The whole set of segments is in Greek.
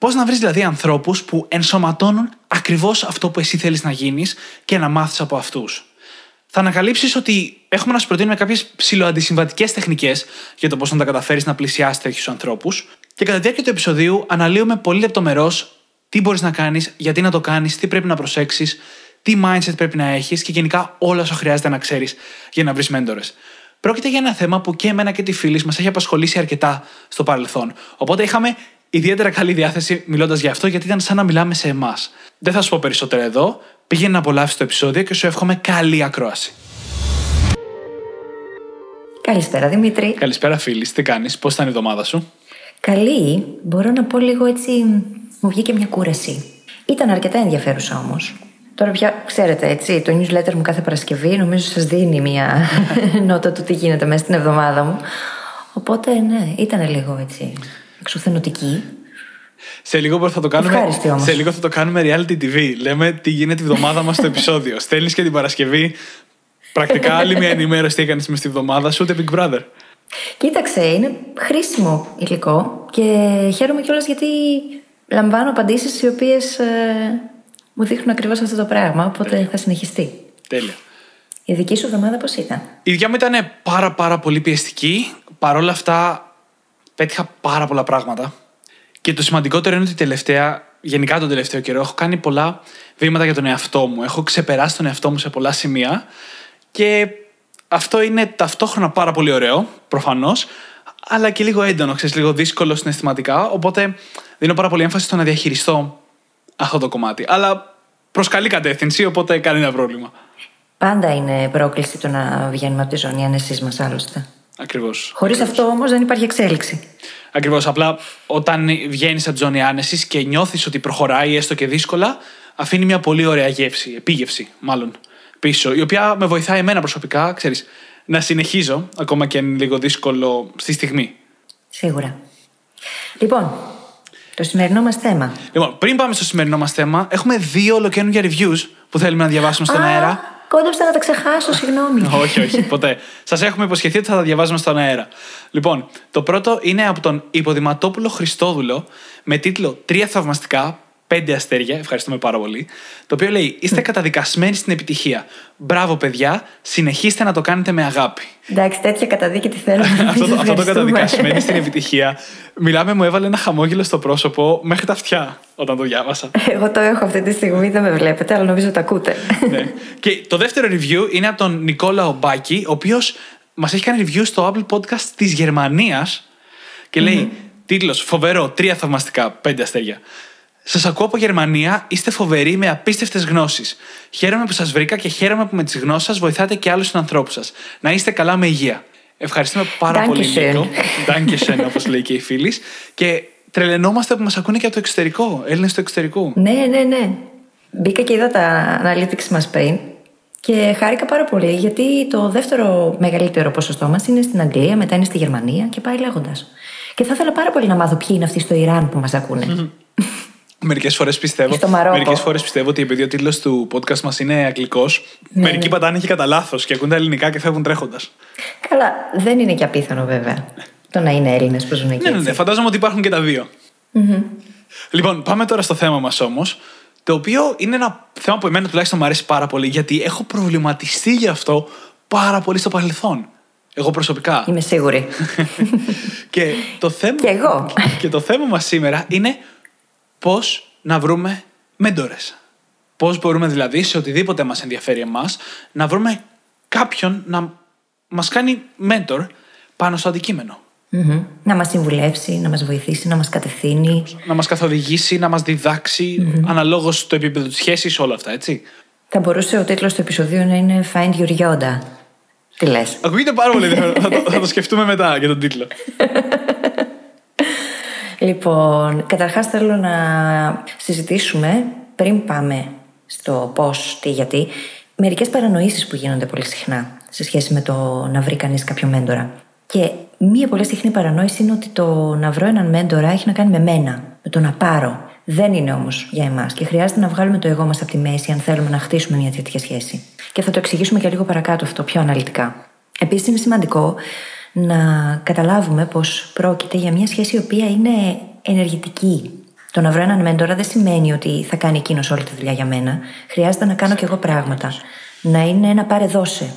Πώς να βρεις δηλαδή ανθρώπους που ενσωματώνουν ακριβώς αυτό που εσύ θέλεις να γίνεις και να μάθεις από αυτούς; Θα ανακαλύψεις ότι έχουμε να σου προτείνουμε κάποιες ψηλοαντισυμβατικέ τεχνικές για το πώς να τα καταφέρεις να πλησιάσεις τέτοιους ανθρώπους. Και κατά τη διάρκεια του επεισοδίου αναλύουμε πολύ λεπτομερώς τι μπορείς να κάνεις, γιατί να το κάνεις, τι πρέπει να προσέξεις, τι mindset πρέπει να έχεις και γενικά όλα όσα χρειάζεται να ξέρεις για να βρεις μέντορες. Πρόκειται για ένα θέμα που και εμένα και τη φίλη μας έχει απασχολήσει αρκετά στο παρελθόν. Οπότε είχαμε ιδιαίτερα καλή διάθεση μιλώντας για αυτό, γιατί ήταν σαν να μιλάμε σε εμάς. Δεν θα σου πω περισσότερο εδώ. Πήγαινε να απολαύσεις το επεισόδιο και σου εύχομαι καλή ακρόαση. Καλησπέρα Δημήτρη. Καλησπέρα, φίλη. Τι κάνεις, πώς ήταν η εβδομάδα σου; Καλή. Μπορώ να πω λίγο έτσι. Μου βγήκε μια κούραση. Ήταν αρκετά ενδιαφέρουσα όμως. Τώρα πια ξέρετε, έτσι, το newsletter μου κάθε Παρασκευή νομίζω σας δίνει μια νότα του τι γίνεται μέσα στην εβδομάδα μου. Οπότε ναι, ήταν λίγο έτσι εξουθενωτική. Σε λίγο θα το κάνουμε. Ευχάριστη όμως. Σε λίγο θα το κάνουμε reality TV. Λέμε τι γίνεται τη βδομάδα μας στο επεισόδιο. Στέλνεις και την Παρασκευή. Πρακτικά άλλη μια ενημέρωση τι έκανες μες στη βδομάδα σου, ούτε Big Brother. Κοίταξε, είναι χρήσιμο υλικό και χαίρομαι κιόλας γιατί λαμβάνω απαντήσεις οι οποίες ε, μου δείχνουν ακριβώς αυτό το πράγμα, οπότε θα συνεχιστεί. Τέλεια. Η δική σου εβδομάδα πώς ήταν; Η δουλειά μου ήταν πάρα πάρα πολύ πιεστική. Παρ' όλα αυτά πέτυχα πάρα πολλά πράγματα. Και το σημαντικότερο είναι ότι τελευταία, γενικά τον τελευταίο καιρό, έχω κάνει πολλά βήματα για τον εαυτό μου. Έχω ξεπεράσει τον εαυτό μου σε πολλά σημεία. Και αυτό είναι ταυτόχρονα πάρα πολύ ωραίο, προφανώς, αλλά και λίγο έντονο, ξέρεις, λίγο δύσκολο συναισθηματικά. Οπότε δίνω πάρα πολύ έμφαση στο να διαχειριστώ αυτό το κομμάτι. Αλλά προ καλή κατεύθυνση, οπότε κανένα πρόβλημα. Πάντα είναι πρόκληση το να βγαίνουμε από τη ζώνη άνεσής μας άλλωστε. Ακριβώς. Χωρίς αυτό όμως δεν υπάρχει εξέλιξη. Ακριβώς. Απλά όταν βγαίνει από τη ζώνη άνεσης και νιώθεις ότι προχωράει έστω και δύσκολα, αφήνει μια πολύ ωραία γεύση, επίγευση μάλλον πίσω, η οποία με βοηθάει εμένα προσωπικά, ξέρεις, να συνεχίζω, ακόμα και αν είναι λίγο δύσκολο στη στιγμή. Σίγουρα. Λοιπόν, το σημερινό μας θέμα. Λοιπόν, πριν πάμε στο σημερινό μας θέμα, έχουμε δύο ολοκαίνουργια reviews που θέλουμε να διαβάσουμε στον Α, αέρα. Κόντεψα να τα ξεχάσω, συγγνώμη. όχι, όχι, ποτέ. Σας έχουμε υποσχεθεί ότι θα τα διαβάζουμε στον αέρα. Λοιπόν, το πρώτο είναι από τον Υποδηματόπουλο Χριστόδουλο με τίτλο Τρία θαυμαστικά, πέντε αστέρια. Ευχαριστούμε πάρα πολύ. Το οποίο λέει: Είστε καταδικασμένοι στην επιτυχία. Μπράβο, παιδιά, συνεχίστε να το κάνετε με αγάπη. Εντάξει, τέτοια καταδίκη τι θέλω. αυτό, το, αυτό το καταδικασμένοι στην επιτυχία. Μιλάμε, μου έβαλε ένα χαμόγελο στο πρόσωπο μέχρι τα αυτιά όταν το διάβασα. Εγώ το έχω αυτή τη στιγμή, δεν με βλέπετε, αλλά νομίζω το ακούτε. ναι. Και το δεύτερο review είναι από τον Νικόλα Ομπάκη, ο οποίος μας έχει κάνει review στο Apple Podcast της Γερμανίας και λέει: Τίτλος Φοβερό, τρία θαυμαστικά, πέντε αστέρια. Σας ακούω από Γερμανία, είστε φοβεροί με απίστευτες γνώσεις. Χαίρομαι που σας βρήκα και χαίρομαι που με τις γνώσεις σας βοηθάτε και άλλους ανθρώπου σας. Να είστε καλά με υγεία. Ευχαριστούμε πάρα πολύ, Dankeschön. Νίκο. Dankeschön, όπως λέει και η φίλη. Και τρελαινόμαστε που μας ακούνε και από το εξωτερικό, Έλληνες του εξωτερικού. ναι, ναι, ναι. Μπήκα και είδα τα analytics μας πριν και χάρηκα πάρα πολύ γιατί το δεύτερο μεγαλύτερο ποσοστό μας είναι στην Αγγλία, μετά είναι στη Γερμανία και πάει λέγοντας. Και θα ήθελα πάρα πολύ να μάθω ποιοι είναι αυτοί στο Ιράν που μας ακούνε. Μερικές φορές πιστεύω, Στο Μαρόκο. μερικές φορές πιστεύω ότι επειδή ο τίτλο του podcast μας είναι αγγλικός, Ναι, μερικοί ναι. πατάνε και κατά λάθος και ακούν τα ελληνικά και φεύγουν τρέχοντας. Καλά, δεν είναι και απίθανο βέβαια το να είναι Έλληνες που ζουν εκεί. Ναι, ναι, ναι. έτσι. Φαντάζομαι ότι υπάρχουν και τα δύο. Λοιπόν, πάμε τώρα στο θέμα μας όμως. Το οποίο είναι ένα θέμα που εμένα τουλάχιστον μου αρέσει πάρα πολύ γιατί έχω προβληματιστεί γι' αυτό πάρα πολύ στο παρελθόν. Εγώ προσωπικά. Είμαι σίγουρη. και το θέμα, Κι εγώ. και το θέμα μας σήμερα είναι πώς να βρούμε μέντορες. Πώς μπορούμε δηλαδή σε οτιδήποτε μας ενδιαφέρει εμάς να βρούμε κάποιον να μας κάνει mentor πάνω στο αντικείμενο. Μμμ. Να μας συμβουλεύσει, να μας βοηθήσει, να μας κατευθύνει. Να μας καθοδηγήσει, να μας διδάξει αναλόγως το επίπεδο της σχέσης, όλα αυτά, έτσι. Θα μπορούσε ο τίτλος του επεισοδίου να είναι Find Your Yoda. Τι λες; Ακούγεται πάρα πολύ ενδιαφέρον. θα, το, θα το σκεφτούμε μετά για τον τίτλο. Λοιπόν, καταρχάς θέλω να συζητήσουμε πριν πάμε στο πώς, τι, γιατί, μερικές παρανοήσεις που γίνονται πολύ συχνά σε σχέση με το να βρει κανείς κάποιο μέντορα. Και μία πολύ συχνή παρανόηση είναι ότι το να βρω έναν μέντορα έχει να κάνει με μένα, με το να πάρω. Δεν είναι όμως για εμάς και χρειάζεται να βγάλουμε το εγώ μας από τη μέση αν θέλουμε να χτίσουμε μια τέτοια σχέση. Και θα το εξηγήσουμε και λίγο παρακάτω αυτό πιο αναλυτικά. Επίσης, είναι σημαντικό να καταλάβουμε πως πρόκειται για μια σχέση η οποία είναι ενεργητική. Το να βρω έναν μέντορα δεν σημαίνει ότι θα κάνει εκείνος όλη τη δουλειά για μένα. Χρειάζεται να κάνω κι εγώ πράγματα. Να είναι ένα πάρε δώσε.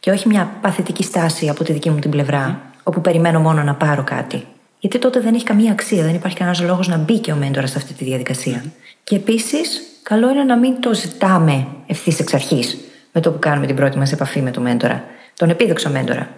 Και όχι μια παθητική στάση από τη δική μου την πλευρά, όπου περιμένω μόνο να πάρω κάτι. Γιατί τότε δεν έχει καμία αξία, δεν υπάρχει κανένας λόγος να μπει και ο μέντορας σε αυτή τη διαδικασία. Και επίσης, καλό είναι να μην το ζητάμε ευθύς εξ αρχής με το που κάνουμε την πρώτη μας επαφή με τον μέντορα. Τον επίδοξο μέντορα.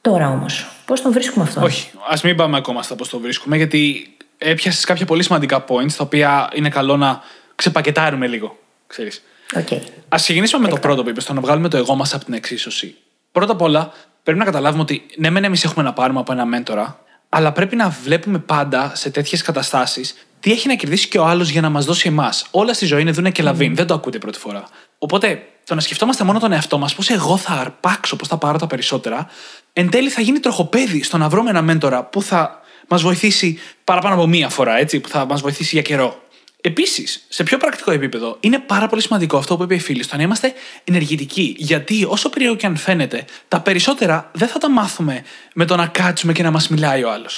Τώρα όμως, πώς τον βρίσκουμε αυτό. Όχι, ας μην πάμε ακόμα στα πώς τον βρίσκουμε, γιατί έπιασες κάποια πολύ σημαντικά points τα οποία είναι καλό να ξεπακετάρουμε λίγο. Ξέρεις. Okay. Α ξεκινήσουμε με το πρώτο που είπες, το να βγάλουμε το εγώ μας από την εξίσωση. Πρώτα απ' όλα, πρέπει να καταλάβουμε ότι ναι, μεν εμείς έχουμε να πάρουμε από ένα μέντορα, αλλά πρέπει να βλέπουμε πάντα σε τέτοιες καταστάσεις τι έχει να κερδίσει και ο άλλος για να μας δώσει εμάς. Όλα στη ζωή είναι δούνε και λαβίν. Δεν το ακούτε πρώτη φορά. Οπότε το να σκεφτόμαστε μόνο τον εαυτό μας, πώς εγώ θα αρπάξω, πώς θα πάρω τα περισσότερα, εν τέλει θα γίνει τροχοπέδι στο να βρούμε ένα μέντορα που θα μας βοηθήσει παραπάνω από μία φορά, έτσι, που θα μας βοηθήσει για καιρό. Επίσης, σε πιο πρακτικό επίπεδο, είναι πάρα πολύ σημαντικό αυτό που είπε η φίλη, το να είμαστε ενεργητικοί. Γιατί όσο περίεργο και αν φαίνεται, τα περισσότερα δεν θα τα μάθουμε με το να κάτσουμε και να μας μιλάει ο αλλο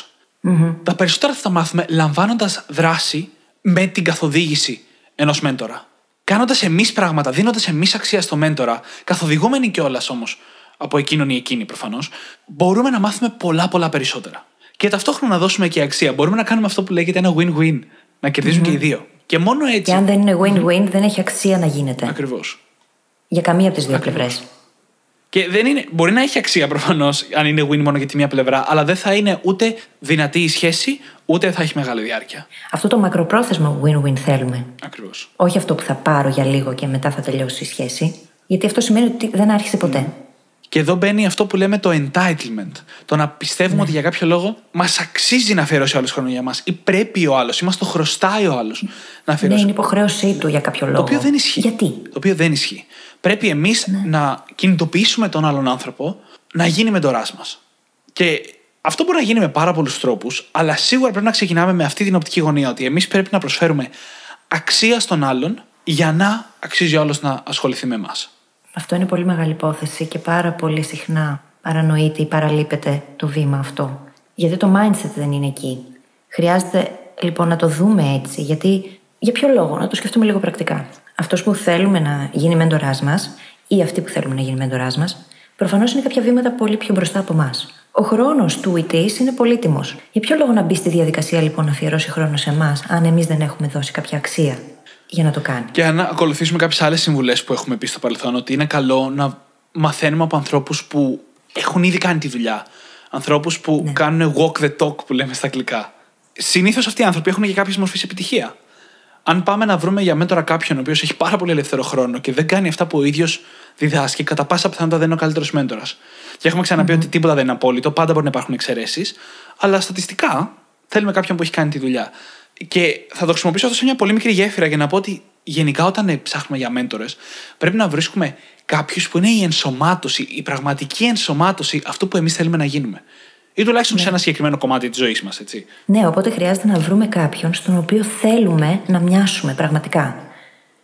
Τα περισσότερα θα τα μάθουμε λαμβάνοντας δράση με την καθοδήγηση ενός μέντορα. Κάνοντας εμείς πράγματα, δίνοντας εμείς αξία στο μέντορα, καθοδηγούμενοι κιόλας όμως από εκείνον ή εκείνη προφανώς, μπορούμε να μάθουμε πολλά πολλά περισσότερα. Και ταυτόχρονα να δώσουμε και αξία. Μπορούμε να κάνουμε αυτό που λέγεται ένα win-win. Να κερδιζουν και οι δύο. Και μόνο έτσι. Και αν δεν είναι win-win, δεν έχει αξία να γίνεται. Ακριβώς. Για καμία από τις δύο πλευρές. Και δεν είναι, μπορεί να έχει αξία προφανώς αν είναι win μόνο για τη μία πλευρά, αλλά δεν θα είναι ούτε δυνατή η σχέση, ούτε θα έχει μεγάλη διάρκεια. Αυτό το μακροπρόθεσμο win-win θέλουμε. Ακριβώς. Όχι αυτό που θα πάρω για λίγο και μετά θα τελειώσει η σχέση. Γιατί αυτό σημαίνει ότι δεν άρχισε ποτέ. Και εδώ μπαίνει αυτό που λέμε το entitlement. Το να πιστεύουμε ναι. ότι για κάποιο λόγο μας αξίζει να αφιερώσει ο άλλος χρόνο για μας ή πρέπει ο άλλος ή μας το χρωστάει ο άλλος να αφιερώσει. Ναι, είναι υποχρέωσή του για κάποιο λόγο. Το οποίο δεν ισχύει. Γιατί; Το οποίο δεν ισχύει. Πρέπει εμείς ναι. να κινητοποιήσουμε τον άλλον άνθρωπο να γίνει μεντοράς μας. Και αυτό μπορεί να γίνει με πάρα πολλούς τρόπους, αλλά σίγουρα πρέπει να ξεκινάμε με αυτή την οπτική γωνία ότι εμείς πρέπει να προσφέρουμε αξία στον άλλον για να αξίζει ο άλλος να ασχοληθεί με εμάς. Αυτό είναι πολύ μεγάλη υπόθεση και πάρα πολύ συχνά παρανοείται ή παραλείπεται το βήμα αυτό. Γιατί το mindset δεν είναι εκεί. Χρειάζεται λοιπόν να το δούμε έτσι, γιατί για ποιο λόγο, να το σκεφτούμε λίγο πρακτικά. Αυτός που θέλουμε να γίνει μέντοράς μας ή αυτή που θέλουμε να γίνει μέντοράς μας, προφανώς είναι κάποια βήματα πολύ πιο μπροστά από εμάς. Ο χρόνος του ή της είναι πολύτιμος. Για ποιο λόγο να μπει στη διαδικασία λοιπόν να αφιερώσει χρόνο σε εμάς, αν εμείς δεν έχουμε δώσει κάποια αξία; Για να το κάνει. Και να ακολουθήσουμε κάποιες άλλες συμβουλές που έχουμε πει στο παρελθόν, ότι είναι καλό να μαθαίνουμε από ανθρώπους που έχουν ήδη κάνει τη δουλειά. Ανθρώπους που ναι. κάνουν walk the talk που λέμε στα αγγλικά. Συνήθως αυτοί οι άνθρωποι έχουν και κάποια μορφή επιτυχία. Αν πάμε να βρούμε για μέντορα κάποιον ο οποίος έχει πάρα πολύ ελεύθερο χρόνο και δεν κάνει αυτά που ο ίδιος διδάσκει, κατά πάσα πιθανότητα δεν είναι ο καλύτερος μέντορας. Και έχουμε ξαναπεί mm-hmm. ότι τίποτα δεν είναι απόλυτο, πάντα μπορεί να υπάρχουν εξαιρέσεις, αλλά στατιστικά θέλουμε κάποιον που έχει κάνει τη δουλειά. Και θα το χρησιμοποιήσω αυτό σε μια πολύ μικρή γέφυρα για να πω ότι γενικά όταν ψάχνουμε για μέντορες, πρέπει να βρίσκουμε κάποιους που είναι η ενσωμάτωση, η πραγματική ενσωμάτωση αυτού που εμείς θέλουμε να γίνουμε. Ή τουλάχιστον ναι. σε ένα συγκεκριμένο κομμάτι της ζωής μας, έτσι. Ναι, οπότε χρειάζεται να βρούμε κάποιον στον οποίο θέλουμε να μοιάσουμε πραγματικά.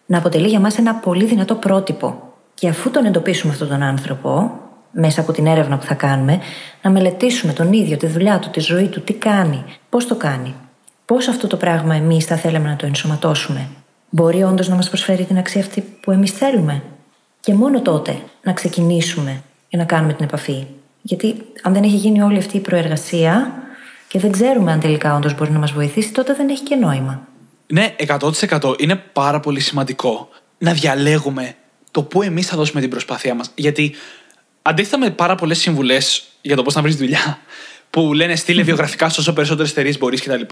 Να αποτελεί για μας ένα πολύ δυνατό πρότυπο. Και αφού τον εντοπίσουμε αυτόν τον άνθρωπο, μέσα από την έρευνα που θα κάνουμε, να μελετήσουμε τον ίδιο, τη δουλειά του, τη ζωή του, τι κάνει, πώς το κάνει, Πώς αυτό το πράγμα εμείς θα θέλαμε να το ενσωματώσουμε. Μπορεί όντως να μας προσφέρει την αξία αυτή που εμείς θέλουμε. Και μόνο τότε να ξεκινήσουμε για να κάνουμε την επαφή. Γιατί αν δεν έχει γίνει όλη αυτή η προεργασία και δεν ξέρουμε αν τελικά όντως μπορεί να μας βοηθήσει, τότε δεν έχει και νόημα. Ναι, 100% είναι πάρα πολύ σημαντικό να διαλέγουμε το πού εμείς θα δώσουμε την προσπάθειά μας. Γιατί αντίθετα με πάρα πολλές συμβουλές για το πώς να βρεις δουλειά, που λένε στείλε βιογραφικά σε όσο περισσότερες εταιρείες μπορείς κτλ.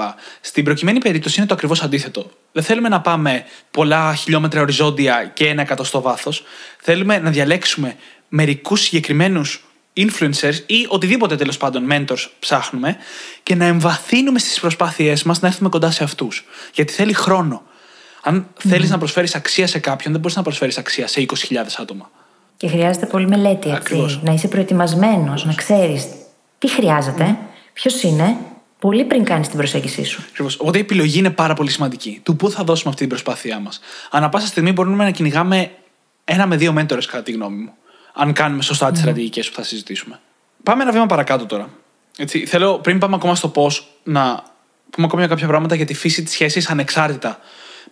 Στην προκειμένη περίπτωση είναι το ακριβώς αντίθετο. Δεν θέλουμε να πάμε πολλά χιλιόμετρα οριζόντια και ένα εκατοστό βάθος. Θέλουμε να διαλέξουμε μερικούς συγκεκριμένους influencers ή οτιδήποτε τέλος πάντων mentors ψάχνουμε και να εμβαθύνουμε στις προσπάθειές μας να έρθουμε κοντά σε αυτούς. Γιατί θέλει χρόνο. Αν θέλεις να προσφέρεις αξία σε κάποιον, δεν μπορείς να προσφέρεις αξία σε 20.000 άτομα. Και χρειάζεται πολύ μελέτη, έτσι. Ακριβώς. Να είσαι προετοιμασμένος, να ξέρεις τι χρειάζεται, ποιος είναι, πολύ πριν κάνεις την προσέγγιση σου. Ακριβώς. Οπότε η επιλογή είναι πάρα πολύ σημαντική. Του πού θα δώσουμε αυτή την προσπάθειά μας. Ανά πάσα στιγμή μπορούμε να κυνηγάμε ένα με δύο μέντορες, κατά τη γνώμη μου. Αν κάνουμε σωστά τις στρατηγικές που θα συζητήσουμε. Πάμε ένα βήμα παρακάτω τώρα. Έτσι, θέλω πριν πάμε ακόμα στο πώς να πούμε ακόμα κάποια πράγματα για τη φύση της σχέσης ανεξάρτητα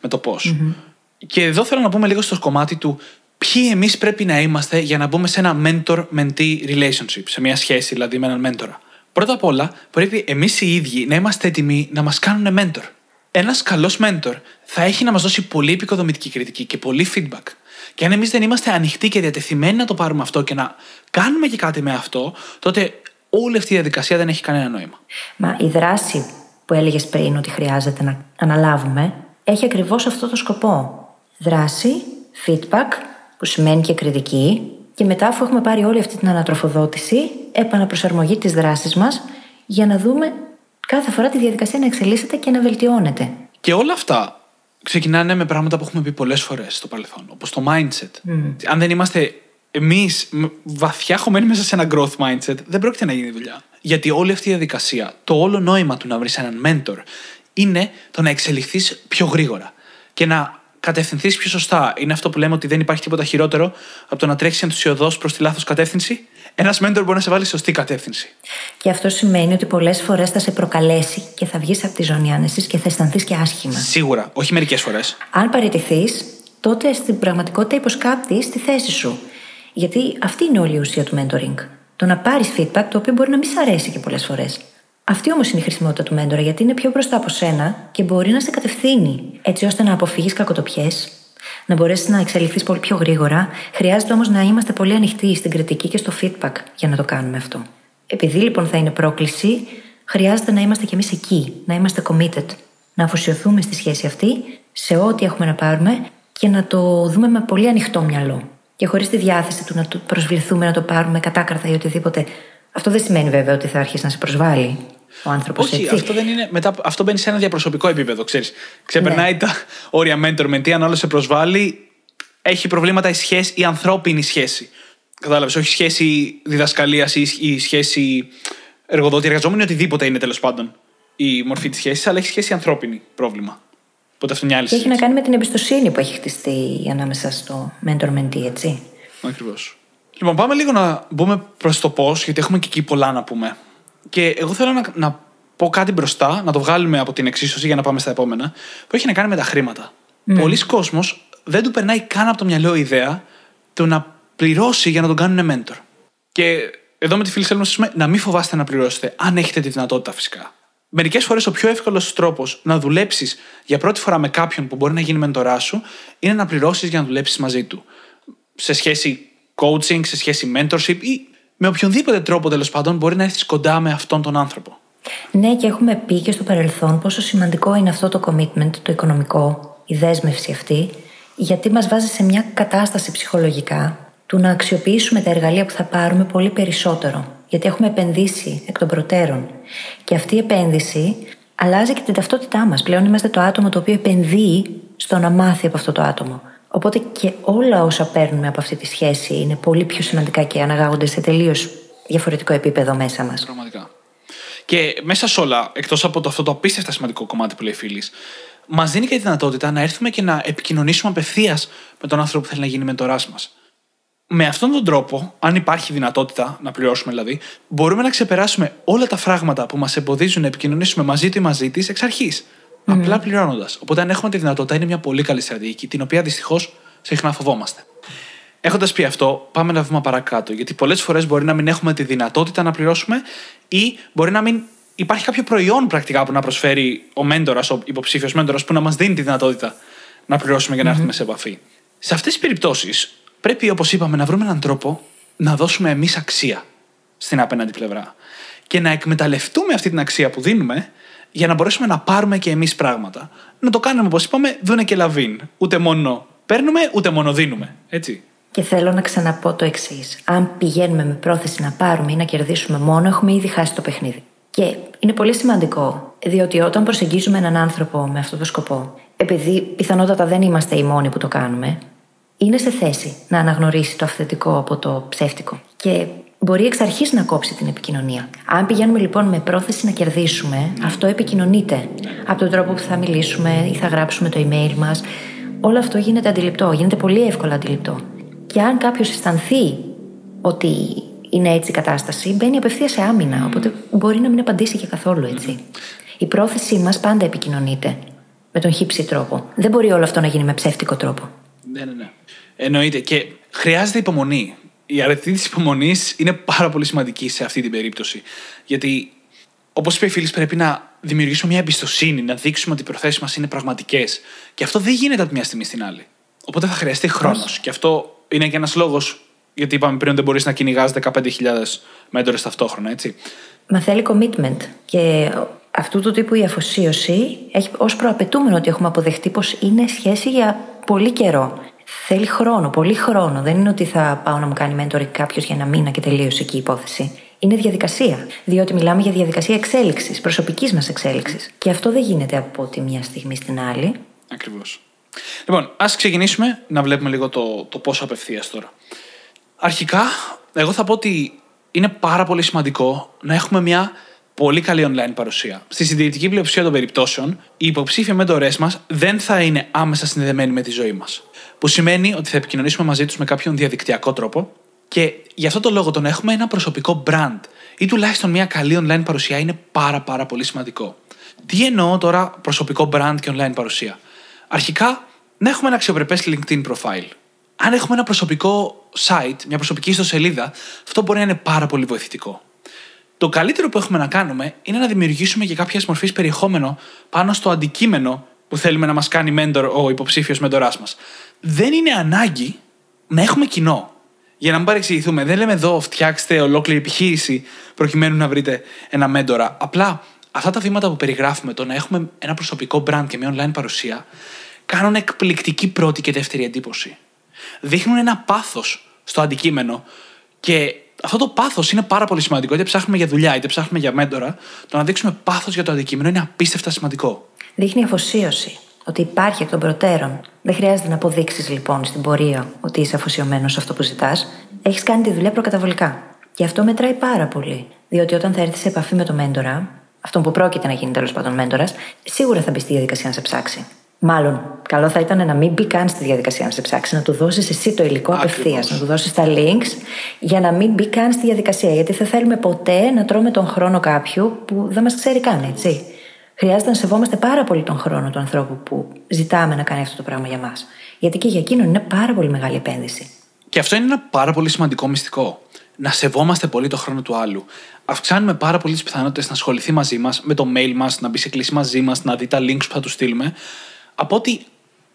με το πώς. Και εδώ θέλω να πούμε λίγο στο κομμάτι του ποιοι εμείς πρέπει να είμαστε για να μπούμε σε ένα mentor-mentee relationship, σε μια σχέση δηλαδή με έναν μέντορα; Πρώτα απ' όλα, πρέπει εμείς οι ίδιοι να είμαστε έτοιμοι να μας κάνουν mentor. Ένας καλός mentor θα έχει να μας δώσει πολύ επικοδομητική κριτική και πολύ feedback. Και αν εμείς δεν είμαστε ανοιχτοί και διατεθειμένοι να το πάρουμε αυτό και να κάνουμε και κάτι με αυτό, τότε όλη αυτή η διαδικασία δεν έχει κανένα νόημα. Μα η δράση που έλεγες πριν ότι χρειάζεται να αναλάβουμε έχει ακριβώς αυτό το σκοπό. Δράση, feedback, που σημαίνει και κριτική, και μετά, αφού έχουμε πάρει όλη αυτή την ανατροφοδότηση, επαναπροσαρμογή τη δράση μας για να δούμε κάθε φορά τη διαδικασία να εξελίσσεται και να βελτιώνεται. Και όλα αυτά ξεκινάνε με πράγματα που έχουμε πει πολλές φορές στο παρελθόν, όπως το mindset. Αν δεν είμαστε εμείς βαθιά χωμένοι μέσα σε ένα growth mindset, δεν πρόκειται να γίνει δουλειά. Γιατί όλη αυτή η διαδικασία, το όλο νόημα του να βρεις έναν mentor, είναι το να εξελιχθείς πιο γρήγορα και να κατευθυνθείς πιο σωστά. Είναι αυτό που λέμε ότι δεν υπάρχει τίποτα χειρότερο από το να τρέχει ενθουσιοδός προς τη λάθος κατεύθυνση. Ένας mentor μπορεί να σε βάλει σωστή κατεύθυνση. Και αυτό σημαίνει ότι πολλές φορές θα σε προκαλέσει και θα βγεις από τη ζώνη άνεσης και θα αισθανθείς και άσχημα. Σίγουρα, όχι μερικές φορές. Αν παραιτηθείς, τότε στην πραγματικότητα υποσκάπτεις τη θέση σου. Γιατί αυτή είναι όλη η ουσία του mentoring. Το να πάρεις feedback το οποίο μπορεί να μην σ' αρέσει και πολλές φορές. Αυτή όμως είναι η χρησιμότητα του μέντορα, γιατί είναι πιο μπροστά από σένα και μπορεί να σε κατευθύνει, έτσι ώστε να αποφύγεις κακοτοπιές, να μπορέσεις να εξελιχθεί πολύ πιο γρήγορα. Χρειάζεται όμως να είμαστε πολύ ανοιχτοί στην κριτική και στο feedback για να το κάνουμε αυτό. Επειδή λοιπόν θα είναι πρόκληση, χρειάζεται να είμαστε κι εμείς εκεί, να είμαστε committed, να αφοσιωθούμε στη σχέση αυτή, σε ό,τι έχουμε να πάρουμε και να το δούμε με πολύ ανοιχτό μυαλό. Και χωρίς τη διάθεση του να το προσβληθούμε, να το πάρουμε κατάκρατα ή οτιδήποτε. Αυτό δεν σημαίνει βέβαια ότι θα αρχίσει να σε προσβάλλει ο άνθρωπος. Όχι, αυτό δεν είναι. Μετά, αυτό μπαίνει σε ένα διαπροσωπικό επίπεδο, ξέρεις. Ξεπερνάει Ναι. τα όρια mentor με τι, αν άλλο σε προσβάλλει, έχει προβλήματα η σχέση, η ανθρώπινη σχέση. Κατάλαβες, όχι σχέση διδασκαλίας ή, ή σχέση εργοδότη-εργαζόμενη, οτιδήποτε είναι τέλος πάντων η μορφή της σχέσης, αλλά έχει σχέση ανθρώπινη πρόβλημα. Οπότε αυτό είναι μια άλλη Και έχει να συζήτηση. κάνει με την εμπιστοσύνη που έχει χτιστεί ανάμεσα στο mentor-mentee, έτσι. Ακριβώς. Λοιπόν, πάμε λίγο να μπούμε προς το πώς, γιατί έχουμε και εκεί πολλά να πούμε. Και εγώ θέλω να, να πω κάτι μπροστά, να το βγάλουμε από την εξίσωση για να πάμε στα επόμενα, που έχει να κάνει με τα χρήματα. Πολλοί κόσμος δεν του περνάει καν από το μυαλό η ιδέα του να πληρώσει για να τον κάνουν mentor. Και εδώ με τη φίλη θέλουμε να σας πούμε να μην φοβάστε να πληρώσετε, αν έχετε τη δυνατότητα φυσικά. Μερικές φορές ο πιο εύκολος τρόπος να δουλέψεις για πρώτη φορά με κάποιον που μπορεί να γίνει μεντορά σου είναι να πληρώσεις για να δουλέψεις μαζί του. Σε σχέση coaching, σε σχέση mentorship ή με οποιονδήποτε τρόπο τέλος πάντων μπορεί να έρθεις κοντά με αυτόν τον άνθρωπο; Ναι, και έχουμε πει και στο παρελθόν πόσο σημαντικό είναι αυτό το commitment, το οικονομικό, η δέσμευση αυτή, γιατί μας βάζει σε μια κατάσταση ψυχολογικά του να αξιοποιήσουμε τα εργαλεία που θα πάρουμε πολύ περισσότερο. Γιατί έχουμε επενδύσει εκ των προτέρων. Και αυτή η επένδυση αλλάζει και την ταυτότητά μας. Πλέον είμαστε το άτομο το οποίο επενδύει στο να μάθει από αυτό το άτομο. Οπότε και όλα όσα παίρνουμε από αυτή τη σχέση είναι πολύ πιο σημαντικά και αναγάγονται σε τελείως διαφορετικό επίπεδο μέσα μας. Πραγματικά. Και μέσα σε όλα, εκτός από το, αυτό το απίστευτα σημαντικό κομμάτι που λέει φίλης, μας δίνει και τη δυνατότητα να έρθουμε και να επικοινωνήσουμε απευθείας με τον άνθρωπο που θέλει να γίνει μεντοράς μας. Με αυτόν τον τρόπο, αν υπάρχει δυνατότητα να πληρώσουμε δηλαδή, μπορούμε να ξεπεράσουμε όλα τα φράγματα που μας εμποδίζουν να επικοινωνήσουμε μαζί του ή μαζί της εξ αρχής. Απλά πληρώνοντας. Οπότε, αν έχουμε τη δυνατότητα, είναι μια πολύ καλή στρατηγική, την οποία δυστυχώς συχνά φοβόμαστε. Έχοντας πει αυτό, πάμε ένα βήμα παρακάτω. Γιατί πολλές φορές μπορεί να μην έχουμε τη δυνατότητα να πληρώσουμε ή μπορεί να μην υπάρχει κάποιο προϊόν πρακτικά που να προσφέρει ο μέντορας, ο υποψήφιος μέντορας, που να μας δίνει τη δυνατότητα να πληρώσουμε για να έρθουμε σε επαφή. Σε αυτές τις περιπτώσεις, πρέπει, όπως είπαμε, να βρούμε έναν τρόπο να δώσουμε εμείς αξία στην απέναντι πλευρά. Και να εκμεταλλευτούμε αυτή την αξία που δίνουμε για να μπορέσουμε να πάρουμε και εμείς πράγματα. Να το κάνουμε, όπως είπαμε, δούνε και λαβίν. Ούτε μόνο παίρνουμε, ούτε μόνο δίνουμε. Έτσι. Και θέλω να ξαναπώ το εξής. Αν πηγαίνουμε με πρόθεση να πάρουμε ή να κερδίσουμε μόνο, έχουμε ήδη χάσει το παιχνίδι. Και είναι πολύ σημαντικό, διότι όταν προσεγγίζουμε έναν άνθρωπο με αυτό το σκοπό, επειδή πιθανότατα δεν είμαστε οι μόνοι που το κάνουμε, είναι σε θέση να αναγνωρίσει το αυθεντικό από το ψεύτικο. Και μπορεί εξ αρχής να κόψει την επικοινωνία. Αν πηγαίνουμε λοιπόν με πρόθεση να κερδίσουμε, αυτό επικοινωνείται. Από τον τρόπο που θα μιλήσουμε ή θα γράψουμε το email μας. Όλο αυτό γίνεται αντιληπτό, γίνεται πολύ εύκολα αντιληπτό. Και αν κάποιος αισθανθεί ότι είναι έτσι η κατάσταση, μπαίνει απευθεία σε άμυνα. Οπότε μπορεί να μην απαντήσει και καθόλου έτσι. Η πρόθεσή μας πάντα επικοινωνείται με τον χύψη τρόπο. Δεν μπορεί όλο αυτό να γίνει με ψεύτικο τρόπο. Ναι, ναι, ναι. Εννοείται. Και χρειάζεται υπομονή. Η αρετή της υπομονής είναι πάρα πολύ σημαντική σε αυτή την περίπτωση. Γιατί, όπως είπε η φίλης, πρέπει να δημιουργήσουμε μια εμπιστοσύνη, να δείξουμε ότι οι προθέσεις μας είναι πραγματικές. Και αυτό δεν γίνεται από μια στιγμή στην άλλη. Οπότε θα χρειαστεί χρόνος. Και αυτό είναι και ένας λόγος, γιατί είπαμε πριν δεν μπορείς να κυνηγάς 15.000 μέντορε ταυτόχρονα, έτσι. Μα θέλει commitment. Και αυτού του τύπου η αφοσίωση έχει ως προαπαιτούμενο ότι έχουμε αποδεχτεί πως είναι σχέση για πολύ καιρό. Θέλει χρόνο, πολύ χρόνο. Δεν είναι ότι θα πάω να μου κάνει mentoring κάποιος για ένα μήνα και τελείωσε εκεί η υπόθεση. Είναι διαδικασία. Διότι μιλάμε για διαδικασία εξέλιξης, προσωπικής μας εξέλιξης. Και αυτό δεν γίνεται από τη μία στιγμή στην άλλη. Ακριβώς. Λοιπόν, ας ξεκινήσουμε να βλέπουμε λίγο το, το πόσο απευθείας τώρα. Αρχικά, εγώ θα πω ότι είναι πάρα πολύ σημαντικό να έχουμε μια πολύ καλή online παρουσία. Στη συντηρητική πλειοψηφία των περιπτώσεων, οι υποψήφοι μέντορές μας δεν θα είναι άμεσα συνδεδεμένοι με τη ζωή μας. Που σημαίνει ότι θα επικοινωνήσουμε μαζί τους με κάποιον διαδικτυακό τρόπο και γι' αυτό το λόγο το να έχουμε ένα προσωπικό brand ή τουλάχιστον μια καλή online παρουσία είναι πάρα πάρα πολύ σημαντικό. Τι εννοώ τώρα προσωπικό brand και online παρουσία; Αρχικά, να έχουμε ένα αξιοπρεπές LinkedIn profile. Αν έχουμε ένα προσωπικό site, μια προσωπική ιστοσελίδα, αυτό μπορεί να είναι πάρα πολύ βοηθητικό. Το καλύτερο που έχουμε να κάνουμε είναι να δημιουργήσουμε και κάποια μορφή περιεχόμενο πάνω στο αντικείμενο που θέλουμε να μας κάνει mentor ο υποψήφιος μέντοράς μας. Δεν είναι ανάγκη να έχουμε κοινό. Για να μην παρεξηγηθούμε, δεν λέμε εδώ φτιάξτε ολόκληρη επιχείρηση προκειμένου να βρείτε ένα μέντορα. Απλά αυτά τα βήματα που περιγράφουμε, το να έχουμε ένα προσωπικό brand και μια online παρουσία, κάνουν εκπληκτική πρώτη και δεύτερη εντύπωση. Δείχνουν ένα πάθος στο αντικείμενο και αυτό το πάθος είναι πάρα πολύ σημαντικό. Είτε ψάχνουμε για δουλειά, είτε ψάχνουμε για μέντορα, το να δείξουμε πάθος για το αντικείμενο είναι απίστευτα σημαντικό. Δείχνει αφοσίωση. Ότι υπάρχει εκ των προτέρων. Δεν χρειάζεται να αποδείξεις λοιπόν στην πορεία ότι είσαι αφοσιωμένος σε αυτό που ζητάς. Έχεις κάνει τη δουλειά προκαταβολικά. Και αυτό μετράει πάρα πολύ. Διότι όταν θα έρθεις σε επαφή με το μέντορα, αυτόν που πρόκειται να γίνει τέλος πάντων μέντορας, σίγουρα θα μπει στη διαδικασία να σε ψάξει. Μάλλον, καλό θα ήταν να μην μπει καν στη διαδικασία να σε ψάξει, να του δώσεις εσύ το υλικό απευθείας, να του δώσεις τα links για να μην μπει καν στη διαδικασία. Γιατί δεν θέλουμε ποτέ να τρώμε τον χρόνο κάποιου που δεν μας ξέρει καν, έτσι. Χρειάζεται να σεβόμαστε πάρα πολύ τον χρόνο του ανθρώπου που ζητάμε να κάνει αυτό το πράγμα για μας. Γιατί και για εκείνον είναι πάρα πολύ μεγάλη επένδυση. Και αυτό είναι ένα πάρα πολύ σημαντικό μυστικό. Να σεβόμαστε πολύ τον χρόνο του άλλου. Αυξάνουμε πάρα πολύ τι πιθανότητες να ασχοληθεί μαζί μας, με το mail μας, να μπει σε κλίση μαζί μας, να δει τα links που θα του στείλουμε από ότι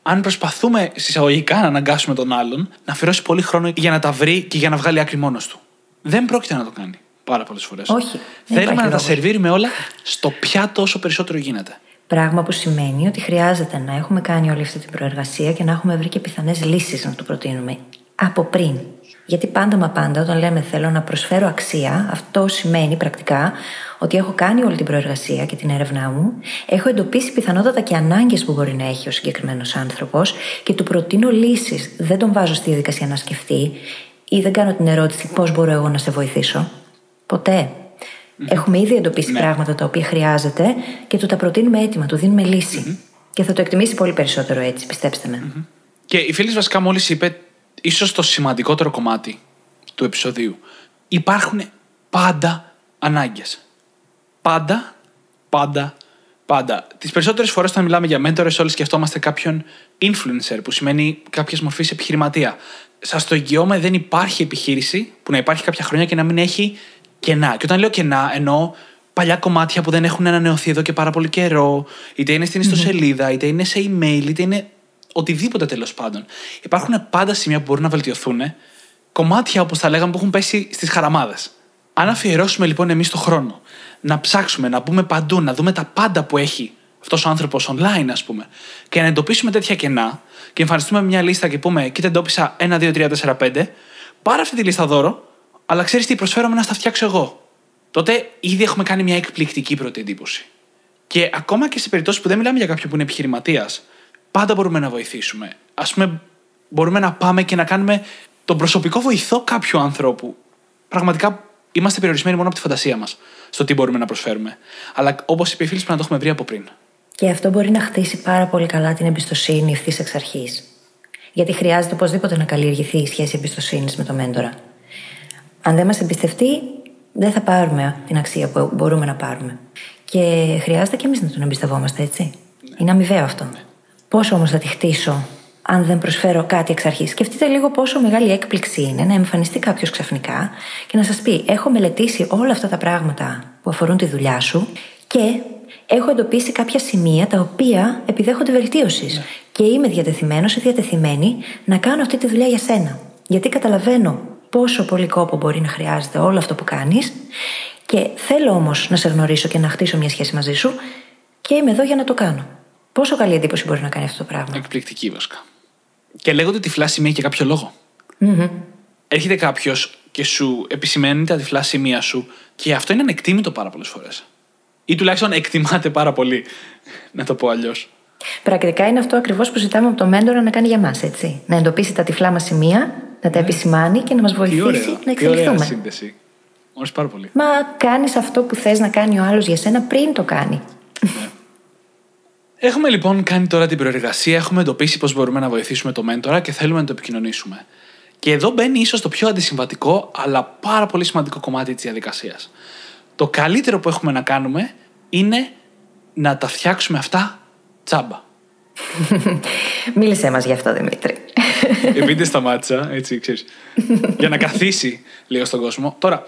αν προσπαθούμε συσσαγωγικά να αναγκάσουμε τον άλλον να αφιερώσει πολύ χρόνο για να τα βρει και για να βγάλει άκρη μόνος του. Δεν πρόκειται να το κάνει πάρα πολλές φορές. Όχι. Θέλουμε να τα σερβίρουμε όλα στο πιάτο όσο περισσότερο γίνεται. Πράγμα που σημαίνει ότι χρειάζεται να έχουμε κάνει όλη αυτή την προεργασία και να έχουμε βρει και πιθανές λύσεις να του προτείνουμε από πριν. Γιατί πάντα μα πάντα όταν λέμε θέλω να προσφέρω αξία, αυτό σημαίνει πρακτικά ότι έχω κάνει όλη την προεργασία και την έρευνά μου, έχω εντοπίσει πιθανότατα και ανάγκες που μπορεί να έχει ο συγκεκριμένος άνθρωπος και του προτείνω λύσεις. Δεν τον βάζω στη διαδικασία να σκεφτεί ή δεν κάνω την ερώτηση πώς μπορώ εγώ να σε βοηθήσω. Ποτέ. Έχουμε ήδη εντοπίσει ναι. πράγματα τα οποία χρειάζεται και του τα προτείνουμε έτοιμα, του δίνουμε Και θα το εκτιμήσει πολύ περισσότερο έτσι, πιστέψτε με. Και η φίλη βασικά μόλις είπε ίσως το σημαντικότερο κομμάτι του επεισοδίου. Υπάρχουν πάντα ανάγκες. Πάντα, πάντα, πάντα. Τις περισσότερες φορές όταν μιλάμε για mentors όλοι σκεφτόμαστε κάποιον influencer που σημαίνει κάποια μορφή επιχειρηματία. Σας το εγγυώμαι δεν υπάρχει επιχείρηση που να υπάρχει κάποια χρόνια και να μην έχει κενά. Και όταν λέω κενά εννοώ παλιά κομμάτια που δεν έχουν ανανεωθεί εδώ και πάρα πολύ καιρό, είτε είναι στην ιστοσελίδα, είτε είναι σε email, είτε είναι οτιδήποτε τέλος πάντων. Υπάρχουν πάντα σημεία που μπορούν να βελτιωθούν, κομμάτια όπως θα λέγαμε που έχουν πέσει στις χαραμάδες. Αν αφιερώσουμε λοιπόν εμείς το χρόνο να ψάξουμε, να μπούμε παντού, να δούμε τα πάντα που έχει αυτός ο άνθρωπος online, ας πούμε, και να εντοπίσουμε τέτοια κενά και εμφανιστούμε μια λίστα και πούμε, κοίτα, εντόπισα 1, 2, 3, 4, 5, πάρε αυτή τη λίστα δώρο, αλλά ξέρεις τι προσφέρομαι να στα φτιάξω εγώ. Τότε ήδη έχουμε κάνει μια εκπληκτική πρώτη εντύπωση. Και ακόμα και σε περιπτώσεις που δεν μιλάμε για κάποιον που είναι επιχειρηματίας, πάντα μπορούμε να βοηθήσουμε. Α πούμε, μπορούμε να πάμε και να κάνουμε τον προσωπικό βοηθό κάποιου ανθρώπου. Πραγματικά είμαστε περιορισμένοι μόνο από τη φαντασία μας στο τι μπορούμε να προσφέρουμε. Αλλά όπως είπε η φίλη, πρέπει να το έχουμε βρει από πριν. Και αυτό μπορεί να χτίσει πάρα πολύ καλά την εμπιστοσύνη ευθύς εξ αρχής. Γιατί χρειάζεται οπωσδήποτε να καλλιεργηθεί η σχέση εμπιστοσύνης με το μέντορα. Αν δεν μας εμπιστευτεί, δεν θα πάρουμε την αξία που μπορούμε να πάρουμε. Και χρειάζεται και εμείς να τον εμπιστευόμαστε, έτσι. Ναι. Είναι αμοιβαίο αυτό. Ναι. Πόσο όμως θα τη χτίσω αν δεν προσφέρω κάτι εξ αρχής; Σκεφτείτε λίγο πόσο μεγάλη έκπληξη είναι να εμφανιστεί κάποιος ξαφνικά και να σας πει: Έχω μελετήσει όλα αυτά τα πράγματα που αφορούν τη δουλειά σου και έχω εντοπίσει κάποια σημεία τα οποία επιδέχονται βελτίωσης. Ναι. Και είμαι διατεθειμένος ή διατεθειμένη να κάνω αυτή τη δουλειά για σένα. Γιατί καταλαβαίνω πόσο πολύ κόπο μπορεί να χρειάζεται όλο αυτό που κάνεις και θέλω όμως να σε γνωρίσω και να χτίσω μια σχέση μαζί σου και είμαι εδώ για να το κάνω. Πόσο καλή εντύπωση μπορεί να κάνει αυτό το πράγμα; Εκπληκτική βασικά. Και λέγονται τυφλά σημεία για κάποιο λόγο. Mm-hmm. Έρχεται κάποιος και σου επισημαίνει τα τυφλά σημεία σου και αυτό είναι ανεκτήμητο πάρα πολλές φορές. Ή τουλάχιστον εκτιμάται πάρα πολύ, να το πω αλλιώς. Πρακτικά είναι αυτό ακριβώς που ζητάμε από το μέντορα να κάνει για μας, έτσι. Να εντοπίσει τα τυφλά μας σημεία, να τα ναι. επισημάνει και να μας βοηθήσει να εξελιχθούμε. Ωραία σύνδεση. Μου πάρα πολύ. Μα κάνεις αυτό που θες να κάνει ο άλλος για σένα πριν το κάνει. Ναι. Έχουμε λοιπόν κάνει τώρα την προεργασία, έχουμε εντοπίσει πώς μπορούμε να βοηθήσουμε το μέντορα και θέλουμε να το επικοινωνήσουμε. Και εδώ μπαίνει ίσως το πιο αντισυμβατικό, αλλά πάρα πολύ σημαντικό κομμάτι της διαδικασίας. Το καλύτερο που έχουμε να κάνουμε είναι να τα φτιάξουμε αυτά τσάμπα. Μίλησέ μας γι' αυτό, Δημήτρη. Επειδή σταμάτησα, έτσι ξέρεις. για να καθίσει λίγο στον κόσμο. Τώρα,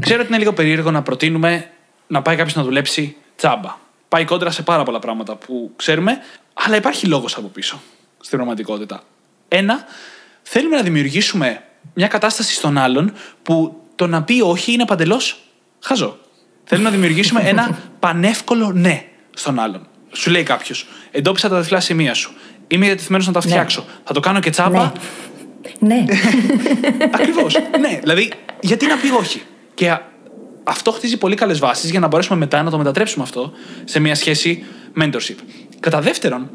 ξέρω ότι είναι λίγο περίεργο να προτείνουμε να πάει κάποιος να δουλέψει τσάμπα πάει κόντρα σε πάρα πολλά πράγματα που ξέρουμε, αλλά υπάρχει λόγος από πίσω στην πραγματικότητα. Ένα, θέλουμε να δημιουργήσουμε μια κατάσταση στον άλλον που το να πει όχι είναι παντελώς χαζό. Θέλουμε να δημιουργήσουμε ένα πανεύκολο ναι στον άλλον. Σου λέει κάποιος, εντόπισα τα τυφλά σημεία σου. Είμαι διατεθειμένος να τα ναι. φτιάξω. Θα το κάνω και τσάπα. Ναι. ναι. Ακριβώς. ναι. Δηλαδή, γιατί να πει όχι; Και αυτό χτίζει πολύ καλές βάσεις για να μπορέσουμε μετά να το μετατρέψουμε αυτό σε μια σχέση mentorship. Κατά δεύτερον,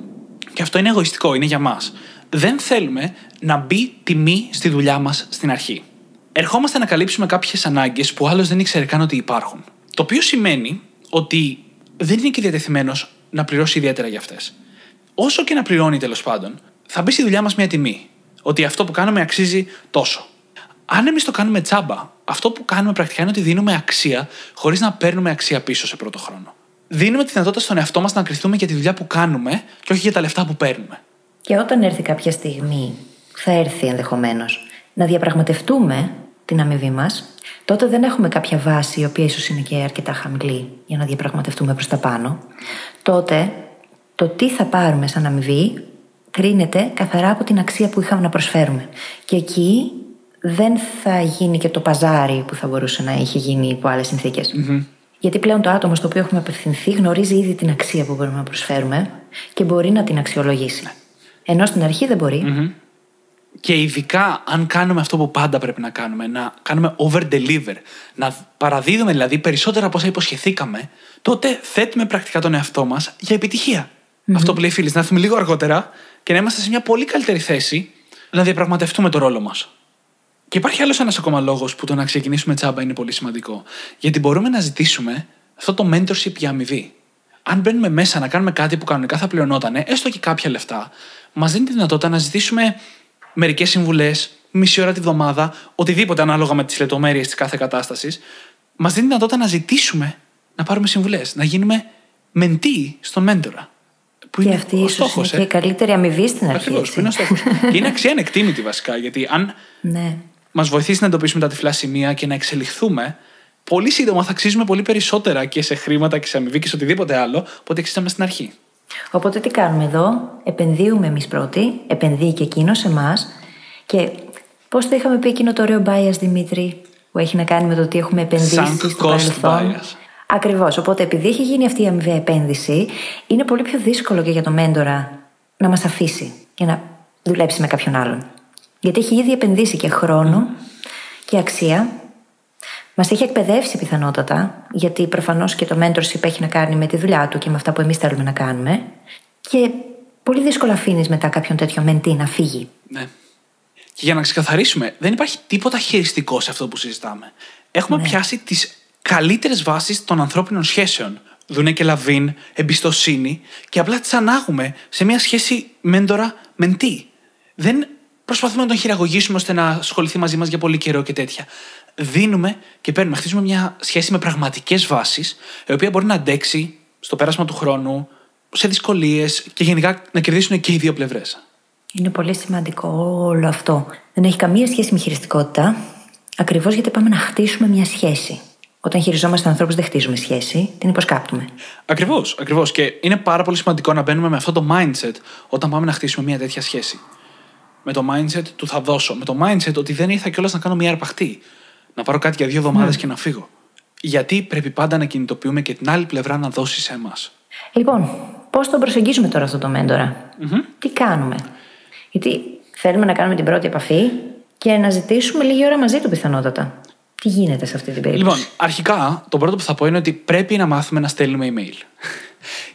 και αυτό είναι εγωιστικό, είναι για μας, δεν θέλουμε να μπει τιμή στη δουλειά μας στην αρχή. Ερχόμαστε να καλύψουμε κάποιες ανάγκες που άλλος δεν ήξερε καν ότι υπάρχουν. Το οποίο σημαίνει ότι δεν είναι και διατεθειμένος να πληρώσει ιδιαίτερα για αυτές. Όσο και να πληρώνει τέλος πάντων, θα μπει στη δουλειά μας μια τιμή. Ότι αυτό που κάνουμε αξίζει τόσο. Αν εμείς το κάνουμε τσάμπα, αυτό που κάνουμε πρακτικά είναι ότι δίνουμε αξία χωρίς να παίρνουμε αξία πίσω σε πρώτο χρόνο. Δίνουμε τη δυνατότητα στον εαυτό μας να κρυθούμε για τη δουλειά που κάνουμε και όχι για τα λεφτά που παίρνουμε. Και όταν έρθει κάποια στιγμή, θα έρθει ενδεχομένως, να διαπραγματευτούμε την αμοιβή μας, τότε δεν έχουμε κάποια βάση η οποία ίσως είναι και αρκετά χαμηλή για να διαπραγματευτούμε προς τα πάνω. Τότε το τι θα πάρουμε σαν αμοιβή κρίνεται καθαρά από την αξία που είχαμε να προσφέρουμε. Και εκεί δεν θα γίνει και το παζάρι που θα μπορούσε να είχε γίνει υπό άλλες Γιατί πλέον το άτομο στο οποίο έχουμε απευθυνθεί γνωρίζει ήδη την αξία που μπορούμε να προσφέρουμε και μπορεί να την αξιολογήσει. Ναι. Ενώ στην αρχή δεν μπορει Και ειδικά αν κάνουμε αυτό που πάντα πρέπει να κάνουμε, να κάνουμε over-deliver, να παραδίδουμε δηλαδή περισσότερα από όσα υποσχεθήκαμε, τότε θέτουμε πρακτικά τον εαυτό μας για επιτυχια Αυτό που λέει φίλη, να έρθουμε λίγο αργότερα και να είμαστε σε μια πολύ καλύτερη θέση να διαπραγματευτούμε το ρόλο μας. Και υπάρχει άλλος ένας ακόμα λόγος που το να ξεκινήσουμε τσάμπα είναι πολύ σημαντικό. Γιατί μπορούμε να ζητήσουμε αυτό το mentorship για αμοιβή. Αν μπαίνουμε μέσα να κάνουμε κάτι που κανονικά θα πληρωνόταν, έστω και κάποια λεφτά, μας δίνει τη δυνατότητα να ζητήσουμε μερικές συμβουλές, μισή ώρα τη βδομάδα, οτιδήποτε ανάλογα με τις λεπτομέρειες της κάθε κατάστασης, μας δίνει τη δυνατότητα να ζητήσουμε να πάρουμε συμβουλές, να γίνουμε μεντή στον μέντορα. Που και είναι αυτή ίσως είναι ε; και η καλύτερη αμοιβή στην αρχή. Ακριβώ, που είναι ο στόχος. και είναι αξία ανεκτήμητη βασικά, γιατί αν ναι μας βοηθήσει να εντοπίσουμε τα τυφλά σημεία και να εξελιχθούμε, πολύ σύντομα θα αξίζουμε πολύ περισσότερα και σε χρήματα και σε αμοιβή και σε οτιδήποτε άλλο από ό,τι αξίζαμε στην αρχή. Οπότε τι κάνουμε εδώ, επενδύουμε εμείς πρώτοι, επενδύει και εκείνος σε εμάς. Και πώς το είχαμε πει εκείνο το ωραίο bias, Δημήτρη, που έχει να κάνει με το ότι έχουμε επενδύσει στο παρελθόν; Ακριβώς. Οπότε, επειδή έχει γίνει αυτή η αμοιβαία επένδυση, είναι πολύ πιο δύσκολο και για το μέντορα να μας αφήσει και να δουλέψει με κάποιον άλλον. Γιατί έχει ήδη επενδύσει και χρόνο και αξία. Μας έχει εκπαιδεύσει πιθανότατα, γιατί προφανώς και το mentorship έχει να κάνει με τη δουλειά του και με αυτά που εμείς θέλουμε να κάνουμε. Και πολύ δύσκολα αφήνεις μετά κάποιον τέτοιο μεντή να φύγει. Ναι. Και για να ξεκαθαρίσουμε, δεν υπάρχει τίποτα χειριστικό σε αυτό που συζητάμε. Έχουμε Ναι. πιάσει τις καλύτερες βάσεις των ανθρώπινων σχέσεων. Δούνε και λαβίν, εμπιστοσύνη και απλά τις ανάγουμε σε μια σχέση μέντορα-μεντή. Δεν προσπαθούμε να τον χειραγωγήσουμε ώστε να ασχοληθεί μαζί μας για πολύ καιρό και τέτοια. Δίνουμε και παίρνουμε. Χτίζουμε μια σχέση με πραγματικές βάσεις, η οποία μπορεί να αντέξει στο πέρασμα του χρόνου, σε δυσκολίες και γενικά να κερδίσουν και οι δύο πλευρές. Είναι πολύ σημαντικό όλο αυτό. Δεν έχει καμία σχέση με χειριστικότητα, ακριβώς γιατί πάμε να χτίσουμε μια σχέση. Όταν χειριζόμαστε ανθρώπους, δεν χτίζουμε σχέση, την υποσκάπτουμε. Ακριβώς, ακριβώς. Και είναι πάρα πολύ σημαντικό να μπαίνουμε με αυτό το mindset όταν πάμε να χτίσουμε μια τέτοια σχέση. Με το mindset του θα δώσω. Με το mindset ότι δεν ήρθα κιόλας να κάνω μια αρπαχτή. Να πάρω κάτι για δύο εβδομάδες και να φύγω. Γιατί πρέπει πάντα να κινητοποιούμε και την άλλη πλευρά να δώσει σε εμάς. Λοιπόν, πώς τον προσεγγίζουμε τώρα αυτό το μεντορα Τι κάνουμε; Γιατί θέλουμε να κάνουμε την πρώτη επαφή και να ζητήσουμε λίγη ώρα μαζί του πιθανότατα. Τι γίνεται σε αυτή την περίπτωση; Λοιπόν, αρχικά το πρώτο που θα πω είναι ότι πρέπει να μάθουμε να στέλνουμε email.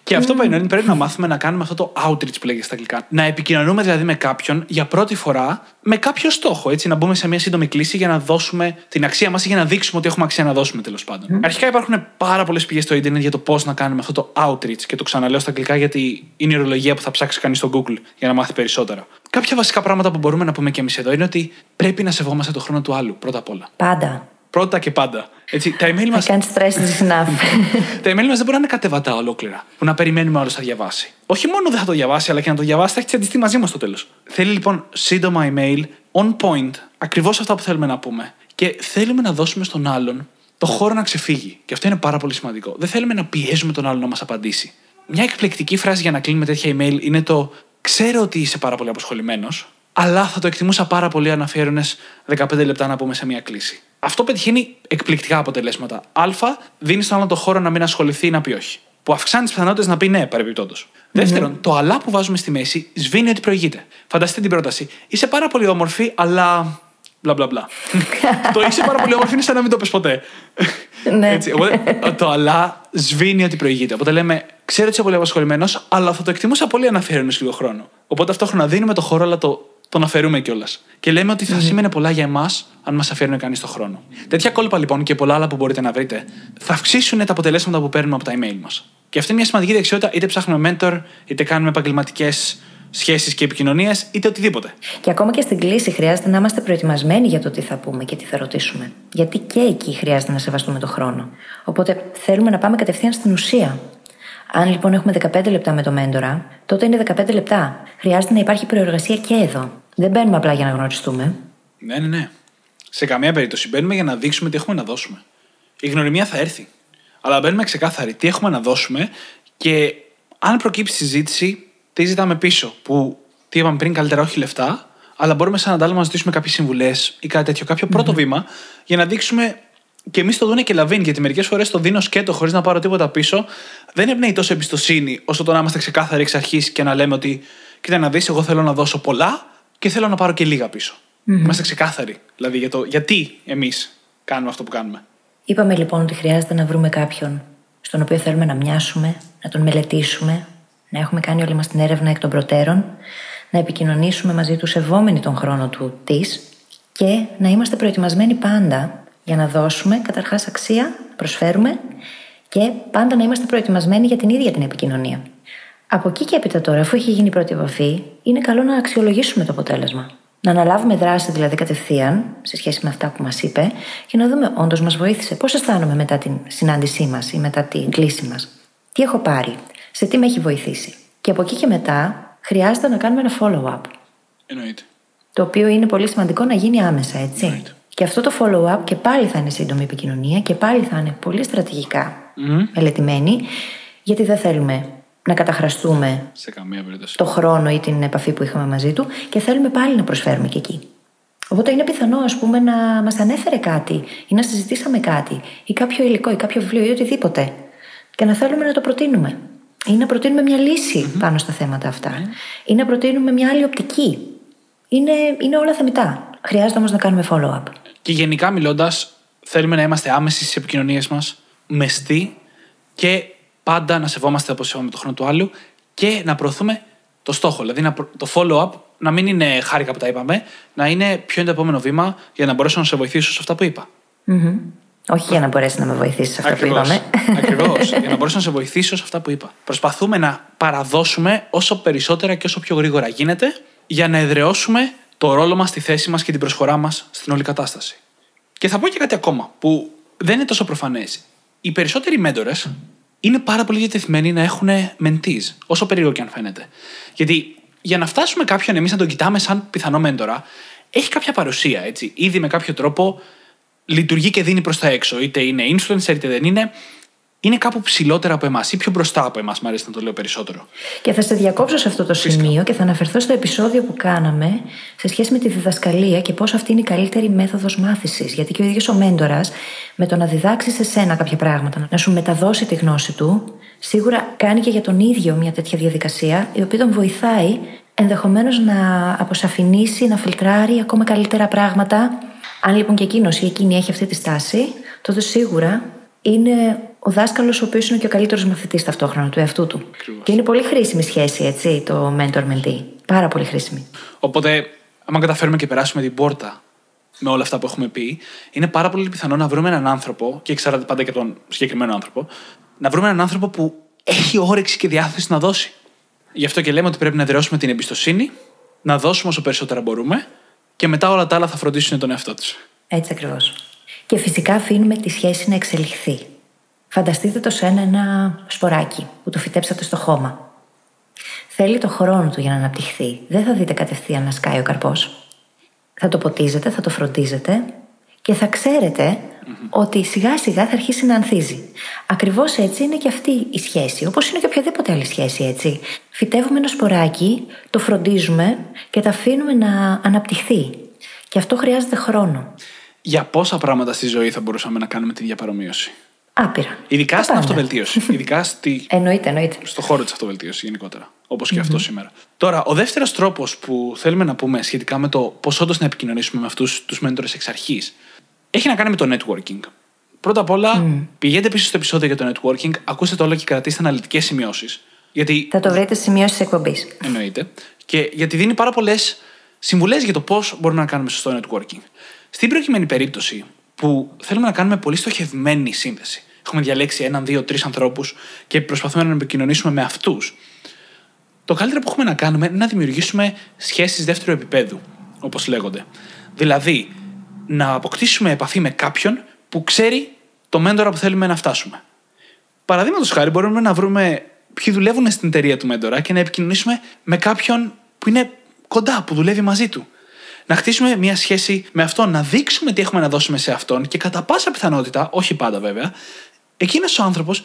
Και αυτό που εννοεί πρέπει να μάθουμε να κάνουμε αυτό το outreach που λέγεται στα αγγλικά. Να επικοινωνούμε δηλαδή με κάποιον για πρώτη φορά με κάποιο στόχο. Έτσι, να μπούμε σε μια σύντομη κλίση για να δώσουμε την αξία μας ή για να δείξουμε ότι έχουμε αξία να δώσουμε τέλος πάντων. Αρχικά υπάρχουν πάρα πολλές πηγές στο Ιντερνετ για το πώς να κάνουμε αυτό το outreach και το ξαναλέω στα αγγλικά γιατί είναι η ορολογία που θα ψάξει κανείς στο Google για να μάθει περισσότερα. Κάποια βασικά πράγματα που μπορούμε να πούμε και εμείς εδώ είναι ότι πρέπει να σεβόμαστε το χρόνο του άλλου πρώτα απ' όλα. Πάντα. Πρώτα και πάντα. Έτσι, τα email Να μα κάνει stress enough. τα email μας δεν μπορεί να είναι κατεβατά ολόκληρα. Που να περιμένουμε άλλο θα διαβάσει. Όχι μόνο δεν θα το διαβάσει, αλλά και να το διαβάσει θα έχει τσαντιστεί μαζί μας στο τέλος. Θέλει λοιπόν σύντομα email, on point, ακριβώς αυτά που θέλουμε να πούμε. Και θέλουμε να δώσουμε στον άλλον το χώρο να ξεφύγει. Και αυτό είναι πάρα πολύ σημαντικό. Δεν θέλουμε να πιέζουμε τον άλλον να μας απαντήσει. Μια εκπληκτική φράση για να κλείνουμε τέτοια email είναι το Ξέρω ότι είσαι πάρα πολύ αποσχολημένος, αλλά θα το εκτιμούσα πάρα πολύ αν αφιέρωνες 15 λεπτά να πούμε σε μια κλίση. Αυτό πετυχαίνει εκπληκτικά αποτελέσματα. Α, δίνεις στον άλλον το χώρο να μην ασχοληθεί ή να πει όχι. Που αυξάνει τις πιθανότητες να πει ναι, παρεμπιπτόντως. Δεύτερον, το αλλά που βάζουμε στη μέση σβήνει ότι προηγείται. Φανταστείτε την πρόταση. Είσαι πάρα πολύ όμορφη, αλλά. μπλα μπλα μπλα. το είσαι πάρα πολύ όμορφη είναι σαν να μην το πες ποτέ. Ναι. Έτσι, οπότε, το αλλά σβήνει ότι προηγείται. Οπότε λέμε, ξέρω ότι είσαι πολύ απασχολημένος, αλλά θα το εκτιμούσα πολύ αν αφιέρωνες λίγο χρόνο. Οπότε ταυτόχρονα δίνουμε το χώρο, αλλά το, τον αφαιρούμε κιόλας. Και λέμε ότι θα σήμαινε πολλά για εμάς αν μας αφιέρωνε κανείς το χρόνο. Τέτοια κόλπα λοιπόν και πολλά άλλα που μπορείτε να βρείτε θα αυξήσουν τα αποτελέσματα που παίρνουμε από τα email μας. Και αυτή είναι μια σημαντική δεξιότητα, είτε ψάχνουμε mentor, είτε κάνουμε επαγγελματικές σχέσεις και επικοινωνίες, είτε οτιδήποτε. Και ακόμα και στην κλίση χρειάζεται να είμαστε προετοιμασμένοι για το τι θα πούμε και τι θα ρωτήσουμε. Γιατί και εκεί χρειάζεται να σεβαστούμε το χρόνο. Οπότε θέλουμε να πάμε κατευθείαν στην ουσία. Αν λοιπόν έχουμε 15 λεπτά με το μέντορα, τότε είναι 15 λεπτά. Χρειάζεται να υπάρχει προεργασία και εδώ. Δεν μπαίνουμε απλά για να γνωριστούμε. Ναι, ναι, ναι. Σε καμία περίπτωση μπαίνουμε για να δείξουμε τι έχουμε να δώσουμε. Η γνωριμία θα έρθει. Αλλά μπαίνουμε ξεκάθαροι τι έχουμε να δώσουμε και αν προκύψει συζήτηση, τι ζητάμε πίσω. Που, τι είπαμε πριν, καλύτερα όχι λεφτά, αλλά μπορούμε σαν αντάλλαγμα να ζητήσουμε κάποιες συμβουλές ή κάτι τέτοιο, κάποιο πρώτο βήμα για να δείξουμε. Και εμείς το δούνε και λαβίν, γιατί μερικές φορές το δίνω σκέτο χωρίς να πάρω τίποτα πίσω. Δεν εμπνέει τόσο εμπιστοσύνη όσο το να είμαστε ξεκάθαροι εξ αρχής και να λέμε ότι, κοίτα να δεις, εγώ θέλω να δώσω πολλά και θέλω να πάρω και λίγα πίσω. Είμαστε ξεκάθαροι. Δηλαδή για το γιατί εμείς κάνουμε αυτό που κάνουμε. Είπαμε λοιπόν ότι χρειάζεται να βρούμε κάποιον στον οποίο θέλουμε να μοιάσουμε, να τον μελετήσουμε, να έχουμε κάνει όλη μας την έρευνα εκ των προτέρων, να επικοινωνήσουμε μαζί του σεβόμενοι τον χρόνο του της και να είμαστε προετοιμασμένοι πάντα για να δώσουμε καταρχάς αξία, να προσφέρουμε και πάντα να είμαστε προετοιμασμένοι για την ίδια την επικοινωνία. Από εκεί και έπειτα τώρα, αφού έχει γίνει η πρώτη επαφή, είναι καλό να αξιολογήσουμε το αποτέλεσμα. Να αναλάβουμε δράση δηλαδή κατευθείαν σε σχέση με αυτά που μας είπε και να δούμε όντως μας βοήθησε. Πώς αισθάνομαι μετά την συνάντησή μας ή μετά την κλίση μας. Τι έχω πάρει, σε τι με έχει βοηθήσει. Και από εκεί και μετά χρειάζεται να κάνουμε ένα follow-up. Εννοείται. Το οποίο είναι πολύ σημαντικό να γίνει άμεσα, έτσι. Εννοείται. Και αυτό το follow-up και πάλι θα είναι σύντομη επικοινωνία και πάλι θα είναι πολύ στρατηγικά μελετημένη, γιατί δεν θέλουμε να καταχραστούμε Σε καμία περίπτωση. το χρόνο ή την επαφή που είχαμε μαζί του και θέλουμε πάλι να προσφέρουμε και εκεί. Οπότε είναι πιθανό, ας πούμε, να μας ανέφερε κάτι ή να συζητήσαμε κάτι ή κάποιο υλικό ή κάποιο βιβλίο ή οτιδήποτε. Και να θέλουμε να το προτείνουμε. Ή να προτείνουμε μια λυση πάνω στα θέματα αυτά. Ή να προτείνουμε μια άλλη οπτική. Είναι, είναι όλα θεμητά. Χρειάζεται όμως να κάνουμε follow-up. Και γενικά μιλώντας, θέλουμε να είμαστε άμεσοι στις επικοινωνίες μας, μεστοί και πάντα να σεβόμαστε, όπως είπαμε, το χρόνο του άλλου και να προωθούμε το στόχο. Δηλαδή να, προ- το follow-up να μην είναι χάρηκα που τα είπαμε, να είναι ποιο είναι το επόμενο βήμα για να μπορέσω να σε βοηθήσω σε αυτά που είπα. Μμμ. Όχι για να μπορέσει να με βοηθήσεις σε αυτά που είπαμε. Ακριβώς. για να μπορέσω να σε βοηθήσω σε αυτά που είπα. Προσπαθούμε να παραδώσουμε όσο περισσότερα και όσο πιο γρήγορα γίνεται για να εδραιώσουμε το ρόλο μας, τη θέση μας και την προσφορά μας στην όλη κατάσταση. Και θα πω και κάτι ακόμα που δεν είναι τόσο προφανές. Οι περισσότεροι μέντορες είναι πάρα πολύ διατεθειμένοι να έχουν mentees, όσο περίεργο και αν φαίνεται. Γιατί για να φτάσουμε κάποιον εμείς να τον κοιτάμε σαν πιθανό μέντορα, έχει κάποια παρουσία, έτσι. Ήδη με κάποιο τρόπο λειτουργεί και δίνει προς τα έξω. Είτε είναι influencer, είτε δεν είναι. Είναι κάπου ψηλότερα από εμάς ή πιο μπροστά από εμάς, μου αρέσει να το λέω περισσότερο. Και θα σε διακόψω σε αυτό το σημείο και θα αναφερθώ στο επεισόδιο που κάναμε σε σχέση με τη διδασκαλία και πώς αυτή είναι η καλύτερη μέθοδος μάθησης. Γιατί και ο ίδιος ο μέντορας, με το να διδάξει σε σένα κάποια πράγματα, να σου μεταδώσει τη γνώση του, σίγουρα κάνει και για τον ίδιο μια τέτοια διαδικασία, η οποία τον βοηθάει ενδεχομένως να αποσαφηνίσει, να φιλτράρει ακόμα καλύτερα πράγματα. Αν λοιπόν και εκείνος ή εκείνη έχει αυτή τη στάση, τότε σίγουρα είναι ο δάσκαλος ο οποίος είναι και ο καλύτερος μαθητής ταυτόχρονα του εαυτού του. Ακριβώς. Και είναι πολύ χρήσιμη σχέση, έτσι, το mentor-mentee. Πάρα πολύ χρήσιμη. Οπότε, άμα καταφέρουμε και περάσουμε την πόρτα με όλα αυτά που έχουμε πει, είναι πάρα πολύ πιθανό να βρούμε έναν άνθρωπο, και εξαρτάται πάντα και από τον συγκεκριμένο άνθρωπο, να βρούμε έναν άνθρωπο που έχει όρεξη και διάθεση να δώσει. Γι' αυτό και λέμε ότι πρέπει να δρεώσουμε την εμπιστοσύνη, να δώσουμε όσο περισσότερα μπορούμε και μετά όλα τα άλλα θα φροντίσουν τον εαυτό τους. Έτσι ακριβώς. Και φυσικά αφήνουμε τη σχέση να εξελιχθεί. Φανταστείτε το σε ένα, ένα σποράκι που το φυτέψατε στο χώμα. Θέλει το χρόνο του για να αναπτυχθεί. Δεν θα δείτε κατευθείαν να σκάει ο καρπός. Θα το ποτίζετε, θα το φροντίζετε και θα ξέρετε ότι σιγά σιγά θα αρχίσει να ανθίζει. Ακριβώς έτσι είναι και αυτή η σχέση, όπως είναι και οποιαδήποτε άλλη σχέση, έτσι. Φυτεύουμε ένα σποράκι, το φροντίζουμε και το αφήνουμε να αναπτυχθεί. Και αυτό χρειάζεται χρόνο. Για πόσα πράγματα στη ζωή θα μπορούσαμε να κάνουμε την διαπαρομοίωση; Άπειρα. Ειδικά Τα στην πάντα. αυτοβελτίωση. Ειδικά στη, Εννοείται, εννοείται. στο χώρο της αυτοβελτίωσης γενικότερα. Όπως και αυτό σήμερα. Τώρα, ο δεύτερος τρόπος που θέλουμε να πούμε σχετικά με το πώς όντως να επικοινωνήσουμε με αυτούς τους μέντορες εξ αρχής έχει να κάνει με το networking. Πρώτα απ' όλα, πηγαίνετε πίσω στο επεισόδιο για το networking, ακούστε το όλο και κρατήστε αναλυτικές σημειώσεις. Γιατί Θα το βρείτε στις σημειώσεις της εκπομπής. εννοείται. Και γιατί δίνει πάρα πολλές συμβουλές για το πώς μπορούμε να κάνουμε σωστό networking. Στην προκειμένη περίπτωση που θέλουμε να κάνουμε πολύ στοχευμένη σύνδεση, έχουμε διαλέξει έναν, δύο, τρεις ανθρώπους και προσπαθούμε να επικοινωνήσουμε με αυτούς, το καλύτερο που έχουμε να κάνουμε είναι να δημιουργήσουμε σχέσεις δεύτερου επίπεδου, όπως λέγονται. Δηλαδή, να αποκτήσουμε επαφή με κάποιον που ξέρει το μέντορα που θέλουμε να φτάσουμε. Παραδείγματος χάρη, μπορούμε να βρούμε ποιοι δουλεύουν στην εταιρεία του μέντορα και να επικοινωνήσουμε με κάποιον που είναι κοντά, που δουλεύει μαζί του. Να χτίσουμε μια σχέση με αυτόν, να δείξουμε τι έχουμε να δώσουμε σε αυτόν και κατά πάσα πιθανότητα, όχι πάντα βέβαια, εκείνος ο άνθρωπος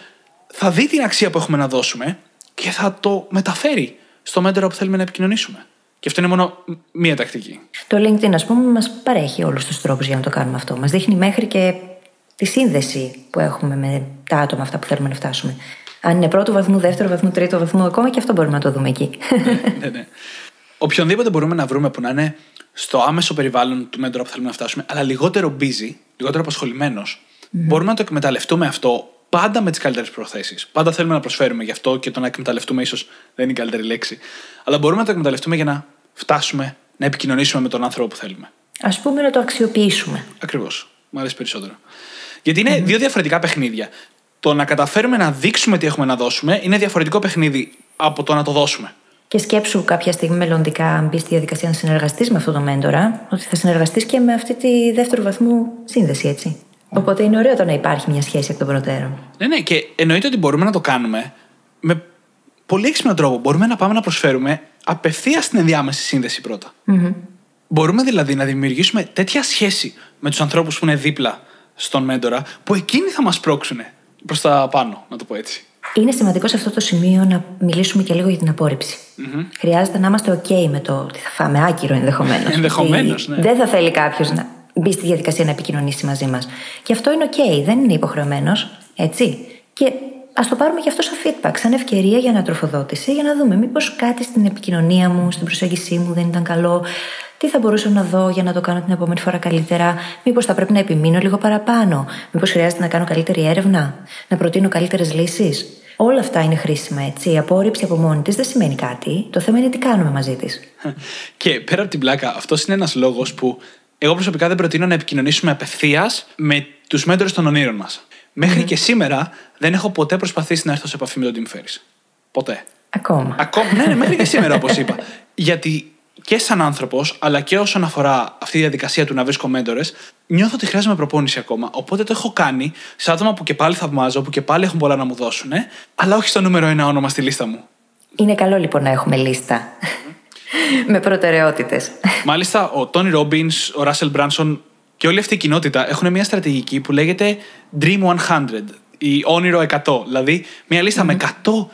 θα δει την αξία που έχουμε να δώσουμε και θα το μεταφέρει στο μέντορα που θέλουμε να επικοινωνήσουμε. Και αυτό είναι μόνο μία τακτική. Το LinkedIn, ας πούμε, μας παρέχει όλους τους τρόπους για να το κάνουμε αυτό. Μας δείχνει μέχρι και τη σύνδεση που έχουμε με τα άτομα αυτά που θέλουμε να φτάσουμε. Αν είναι πρώτο βαθμού, δεύτερο βαθμού, τρίτο βαθμού, ακόμα και αυτό μπορούμε να το δούμε εκεί. ναι, ναι. Οποιονδήποτε μπορούμε να βρούμε που να είναι στο άμεσο περιβάλλον του μέντορα που θέλουμε να φτάσουμε, αλλά λιγότερο busy, λιγότερο απασχολημένος, μπορούμε να το εκμεταλλευτούμε αυτό πάντα με τις καλύτερες προθέσεις. Πάντα θέλουμε να προσφέρουμε γι' αυτό και το να εκμεταλλευτούμε ίσως δεν είναι η καλύτερη λέξη. Αλλά μπορούμε να το εκμεταλλευτούμε για να φτάσουμε να επικοινωνήσουμε με τον άνθρωπο που θέλουμε. Α πούμε να το αξιοποιήσουμε. Ακριβώς. Μου αρέσει περισσότερο. Γιατί είναι δύο διαφορετικά παιχνίδια. Το να καταφέρουμε να δείξουμε τι έχουμε να δώσουμε είναι διαφορετικό παιχνίδι από το να το δώσουμε. Και σκέψου κάποια στιγμή μελλοντικά, αν μπεις στη διαδικασία να συνεργαστείς με αυτό το μέντορα, ότι θα συνεργαστείς και με αυτή τη δεύτερου βαθμού σύνδεση, έτσι. Οπότε είναι ωραίο το να υπάρχει μια σχέση εκ των προτέρων. Ναι, ναι, και εννοείται ότι μπορούμε να το κάνουμε με πολύ έξυπνο τρόπο. Μπορούμε να πάμε να προσφέρουμε απευθεία την ενδιάμεση σύνδεση πρώτα. Μπορούμε δηλαδή να δημιουργήσουμε τέτοια σχέση με τους ανθρώπους που είναι δίπλα στον μέντορα, που εκείνοι θα μας πρόξουν προς τα πάνω, να το πω έτσι. Είναι σημαντικό σε αυτό το σημείο να μιλήσουμε και λίγο για την απορριψη Χρειάζεται να είμαστε OK με το ότι θα φάμε άκυρο ενδεχομένως. Ενδεχομένως, ναι. Δεν θα θέλει κάποιος να μπει στη διαδικασία να επικοινωνήσει μαζί μας. Και αυτό είναι OK, δεν είναι υποχρεωμένος, έτσι. Και ας το πάρουμε και αυτό σαν feedback, σαν ευκαιρία για ανατροφοδότηση, για να δούμε μήπως κάτι στην επικοινωνία μου, στην προσέγγιση μου δεν ήταν καλό, τι θα μπορούσα να δω για να το κάνω την επόμενη φορά καλύτερα, Μήπως θα πρέπει να επιμείνω λίγο παραπάνω, Μήπως χρειάζεται να κάνω καλύτερη έρευνα, να προτείνω καλύτερες λύσεις; Όλα αυτά είναι χρήσιμα, έτσι. Η απόρριψη από μόνη της δεν σημαίνει κάτι. Το θέμα είναι τι κάνουμε μαζί της. Και πέρα από την πλάκα, αυτός είναι ένας λόγος που εγώ προσωπικά δεν προτείνω να επικοινωνήσουμε απευθείας με τους μέντορες των ονείρων μας. Μέχρι και σήμερα δεν έχω ποτέ προσπαθήσει να έρθω σε επαφή με τον Tim Ferriss. Ποτέ. Ακόμα. Ακόμα. ναι, ναι, μέχρι και σήμερα, όπως είπα. Γιατί και σαν άνθρωπος, αλλά και όσον αφορά αυτή τη διαδικασία του να βρίσκω μέντορες, νιώθω ότι χρειάζομαι προπόνηση ακόμα. Οπότε το έχω κάνει σε άτομα που και πάλι θαυμάζω, που και πάλι έχουν πολλά να μου δώσουν, αλλά όχι στο νούμερο ένα όνομα στη λίστα μου. Είναι καλό λοιπόν να έχουμε λίστα. με προτεραιότητες. Μάλιστα, ο Τόνι Ρόμπιν, ο Ράσελ Μπράνσον και όλη αυτή η κοινότητα έχουν μια στρατηγική που λέγεται Dream 100 ή όνειρο 100. Δηλαδή, μια λιστα με 100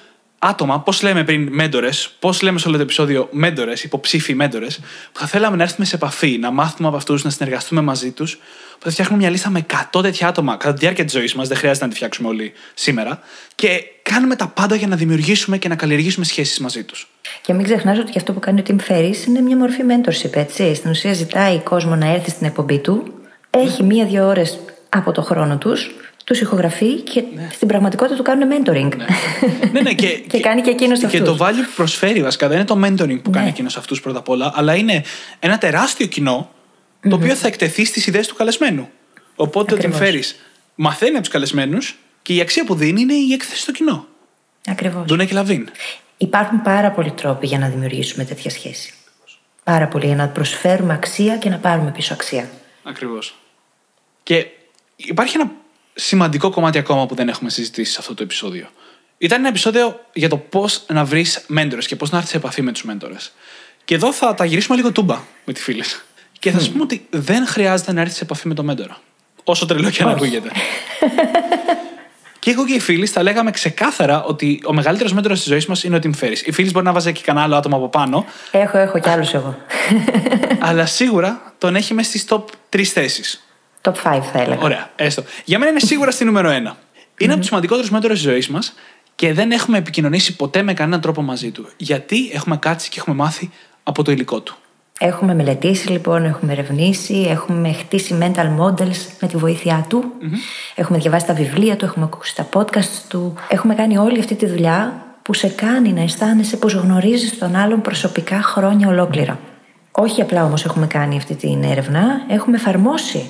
άτομα, πώς λέμε πριν μέντορες, πώς λέμε σε όλο το επεισόδιο μέντορες, υποψήφοι μέντορες, που θα θέλαμε να έρθουμε σε επαφή, να μάθουμε από αυτούς, να συνεργαστούμε μαζί τους, που θα φτιάχνουμε μια λίστα με 100 τέτοια άτομα κατά τη διάρκεια της ζωής μας, δεν χρειάζεται να τη φτιάξουμε όλοι σήμερα, και κάνουμε τα πάντα για να δημιουργήσουμε και να καλλιεργήσουμε σχέσεις μαζί τους. Και μην ξεχνάς ότι και αυτό που κάνει ο Tim Ferriss είναι μια μορφή mentorship, έτσι. Στην ουσία ζητάει κόσμο να έρθει στην εκπομπή του, έχει μία-δύο ώρες από το χρόνο τους τους ηχογραφεί και ναι. στην πραγματικότητα του κάνουν mentoring. Ναι, ναι, ναι και, και, κάνει και εκείνο αυτού. Και το value που προσφέρει βασικά δεν είναι το mentoring που ναι. κάνει εκείνος αυτούς πρώτα απ' όλα, αλλά είναι ένα τεράστιο κοινό το οποίο θα εκτεθεί στις ιδέες του καλεσμένου. Οπότε Ακριβώς. ο φέρεις μαθαίνει από τους καλεσμένους και η αξία που δίνει είναι η έκθεση στο κοινό. Ακριβώς. Ντούνε και Λαβίν. Υπάρχουν πάρα πολλοί τρόποι για να δημιουργήσουμε τέτοια σχέση. Πάρα πολλοί για να προσφέρουμε αξία και να πάρουμε πίσω αξία. Ακριβώς. Και υπάρχει ένα σημαντικό κομμάτι ακόμα που δεν έχουμε συζητήσει σε αυτό το επεισόδιο. Ήταν ένα επεισόδιο για το πώς να βρεις μέντορες και πώς να έρθεις σε επαφή με τους μέντορες. Και εδώ θα τα γυρίσουμε λίγο τούμπα με τη φίλη. Και θα σου πούμε ότι δεν χρειάζεται να έρθεις σε επαφή με τον μέντορα. Όσο τρελό και να ακούγεται. και εγώ και οι φίλοι θα λέγαμε ξεκάθαρα ότι ο μεγαλύτερος μέντορας της ζωής μας είναι ο Tim Ferris. Οι φίλοι μπορεί να βάζει και κανένα άλλο άτομο από πάνω. Έχω, έχω κι άλλους εγώ. αλλά σίγουρα τον έχει μέσα στις top τρεις θέσεις. Top 5 θα έλεγα. Ωραία, έστω. Για μένα είναι σίγουρα στη νούμερο 1. Είναι mm-hmm. από τους σημαντικότερους μέντορε της ζωής μας και δεν έχουμε επικοινωνήσει ποτέ με κανέναν τρόπο μαζί του. Γιατί έχουμε κάτσει και έχουμε μάθει από το υλικό του. Έχουμε μελετήσει λοιπόν, έχουμε ερευνήσει, έχουμε χτίσει mental models με τη βοήθειά του. Mm-hmm. Έχουμε διαβάσει τα βιβλία του, έχουμε ακούσει τα podcast του. Έχουμε κάνει όλη αυτή τη δουλειά που σε κάνει να αισθάνεσαι πως γνωρίζεις τον άλλον προσωπικά χρόνια ολόκληρα. Όχι απλά όμως έχουμε κάνει αυτή την έρευνα, έχουμε εφαρμόσει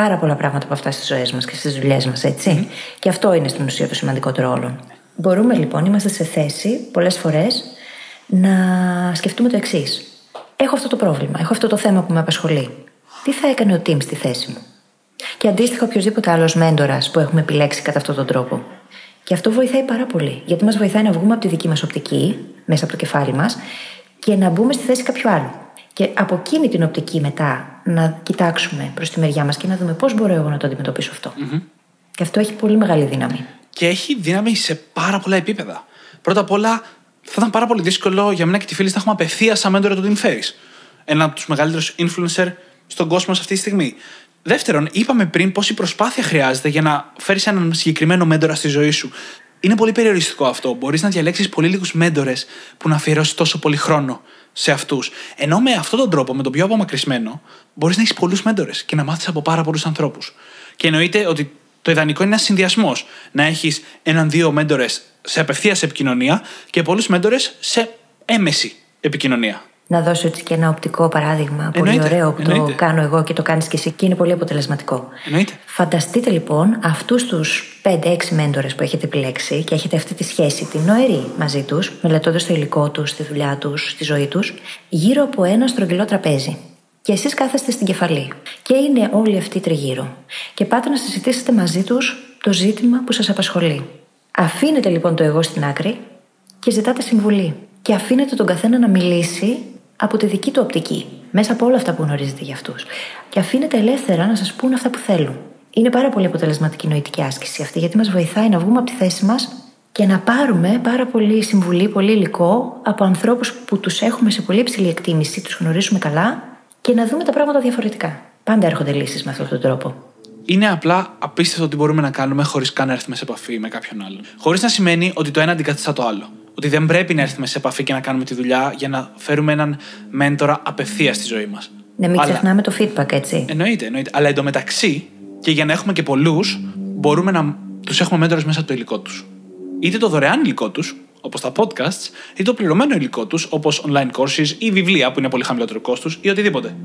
πάρα πολλά πράγματα από αυτά στις ζωές μας και στις δουλειές μας, έτσι. Και αυτό είναι στην ουσία το σημαντικότερο όλων. Μπορούμε λοιπόν, είμαστε σε θέση πολλές φορές να σκεφτούμε το εξής. Έχω αυτό το πρόβλημα, έχω αυτό το θέμα που με απασχολεί. Τι θα έκανε ο Τιμ στη θέση μου; Και αντίστοιχα οποιοδήποτε άλλος μέντορας που έχουμε επιλέξει κατά αυτόν τον τρόπο. Και αυτό βοηθάει πάρα πολύ, γιατί μας βοηθάει να βγούμε από τη δική μας οπτική, μέσα από το κεφάλι μας, και να μπούμε στη θέση κάποιου άλλου. Και από εκείνη την οπτική μετά να κοιτάξουμε προς τη μεριά μας και να δούμε πώς μπορώ εγώ να το αντιμετωπίσω αυτό. Mm-hmm. Και αυτό έχει πολύ μεγάλη δύναμη. Και έχει δύναμη σε πάρα πολλά επίπεδα. Πρώτα απ' όλα, θα ήταν πάρα πολύ δύσκολο για μένα και τη φίλη να έχουμε απευθεία σαν μέντορα του Tim Ferriss. Ένα από τους μεγαλύτερους influencer στον κόσμο σε αυτή τη στιγμή. Δεύτερον, είπαμε πριν πόση προσπάθεια χρειάζεται για να φέρεις έναν συγκεκριμένο μέντορα στη ζωή σου. Είναι πολύ περιοριστικό αυτό. Μπορείς να διαλέξεις πολύ λίγους μέντορες που να αφιερώσεις τόσο πολύ χρόνο σε αυτούς. Ενώ με αυτόν τον τρόπο, με τον πιο απομακρυσμένο, μπορείς να έχεις πολλούς μέντορες και να μάθεις από πάρα πολλούς ανθρώπους. Και εννοείται ότι το ιδανικό είναι ένας συνδυασμός. Να έχεις έναν-δύο μέντορες σε απευθεία επικοινωνία και πολλούς μέντορες σε έμεση επικοινωνία. Να δώσω έτσι και ένα οπτικό παράδειγμα. Πολύ ωραίο που το κάνω εγώ και το κάνεις και εσύ και είναι πολύ αποτελεσματικό. Εννοείται. Φανταστείτε λοιπόν αυτούς τους 5-6 μέντορες που έχετε επιλέξει και έχετε αυτή τη σχέση, την νοερή μαζί τους, μελετώντας το υλικό τους, τη δουλειά τους, στη ζωή τους, γύρω από ένα στρογγυλό τραπέζι. Και εσείς κάθεστε στην κεφαλή. Και είναι όλοι αυτοί τριγύρω. Και πάτε να συζητήσετε μαζί τους το ζήτημα που σας απασχολεί. Αφήνετε λοιπόν το εγώ στην άκρη και ζητάτε συμβουλή. Και αφήνετε τον καθένα να μιλήσει από τη δική του οπτική, μέσα από όλα αυτά που γνωρίζετε για αυτούς. Και αφήνετε ελεύθερα να σας πούν αυτά που θέλουν. Είναι πάρα πολύ αποτελεσματική νοητική άσκηση αυτή, γιατί μας βοηθάει να βγούμε από τη θέση μας και να πάρουμε πάρα πολύ συμβουλή, πολύ υλικό από ανθρώπους που τους έχουμε σε πολύ υψηλή εκτίμηση, τους γνωρίζουμε καλά και να δούμε τα πράγματα διαφορετικά. Πάντα έρχονται λύσεις με αυτόν τον τρόπο. Είναι απλά απίστευτο ότι μπορούμε να κάνουμε χωρίς καν να έρθουμε σε επαφή με κάποιον άλλον. Χωρίς να σημαίνει ότι το ένα αντικαθιστά το άλλο. Ότι δεν πρέπει να έρθουμε σε επαφή και να κάνουμε τη δουλειά για να φέρουμε έναν μέντορα απευθείας στη ζωή μας. Ναι, μην Αλλά- ξεχνάμε το feedback, έτσι. Εννοείται, εννοείται. Αλλά εντωμεταξύ, και για να έχουμε και πολλούς, μπορούμε να τους έχουμε μέντορε μέσα από το υλικό τους. Είτε το δωρεάν υλικό τους, όπως τα podcasts, είτε το πληρωμένο υλικό τους, όπως online courses ή βιβλία που είναι πολύ χαμηλότερο κόστος ή οτιδήποτε.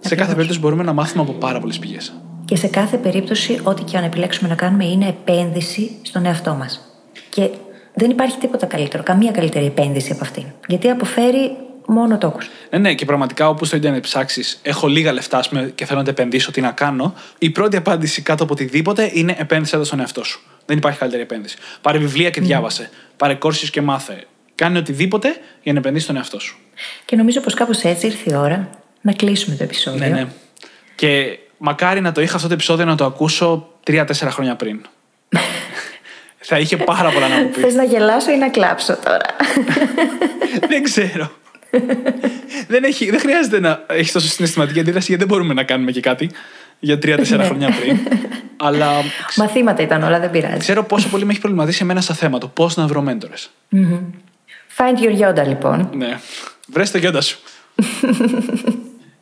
Σε κάθε περίπτωση μπορούμε να μάθουμε από πάρα πολλές πηγές. Και σε κάθε περίπτωση, ό,τι και αν επιλέξουμε να κάνουμε είναι επένδυση στον εαυτό μας. Και δεν υπάρχει τίποτα καλύτερο, καμία καλύτερη επένδυση από αυτήν. Γιατί αποφέρει μόνο τόκου. Ναι, ναι, και πραγματικά όπου στο Ιντερνετ ψάξεις, έχω λίγα λεφτά ας πούμε, και θέλω να τα επενδύσω, τι να κάνω, η πρώτη απάντηση κάτω από οτιδήποτε είναι επένδυσε τα στον εαυτό σου. Δεν υπάρχει καλύτερη επένδυση. Πάρε βιβλία και διάβασε. Πάρε κόρσει και μάθε. Κάνε οτιδήποτε για να επενδύσεις τον εαυτό σου. Και νομίζω πως κάπως έτσι ήρθε η ώρα να κλείσουμε το επεισόδιο. Ναι, ναι. Και μακάρι να το είχα αυτό το επεισόδιο να το ακούσω τρία-τέσσερα χρόνια πριν. Θα είχε πάρα πολλά να μου πεις. Θες να γελάσω ή να κλάψω τώρα; δεν ξέρω. Δεν, έχει, δεν χρειάζεται να έχεις τόσο συναισθηματική αντίδραση γιατί δεν μπορούμε να κάνουμε και κάτι για τρία-τέσσερα Ναι. χρόνια πριν. Αλλά Μαθήματα ήταν όλα, δεν πειράζει. ξέρω πόσο πολύ με έχει προβληματίσει εμένα σαν θέμα το πώς να βρω μέντορες. Find your Yoda, λοιπόν. Ναι. Βρες το γιόντα σου.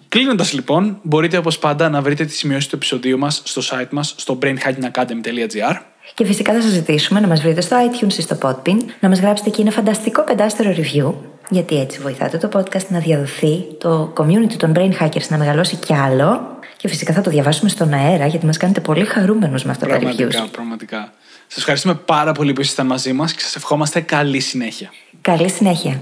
Κλείνοντας λοιπόν, μπορείτε όπως πάντα να βρείτε τη σημειώση του επεισοδίου μας στο site μας στο brainhackingacademy.gr. Και φυσικά θα σας ζητήσουμε να μας βρείτε στο iTunes ή στο Podbean, να μας γράψετε εκεί ένα φανταστικό πεντάστερο review, γιατί έτσι βοηθάτε το podcast να διαδοθεί, το community των Brain Hackers να μεγαλώσει κι άλλο. Και φυσικά θα το διαβάσουμε στον αέρα, γιατί μας κάνετε πολύ χαρούμενους με αυτά τα Πραγματικά, reviews. πραγματικά. Σας ευχαριστούμε πάρα πολύ που ήσασταν μαζί μας και σας ευχόμαστε καλή συνέχεια. Καλή συνέχεια.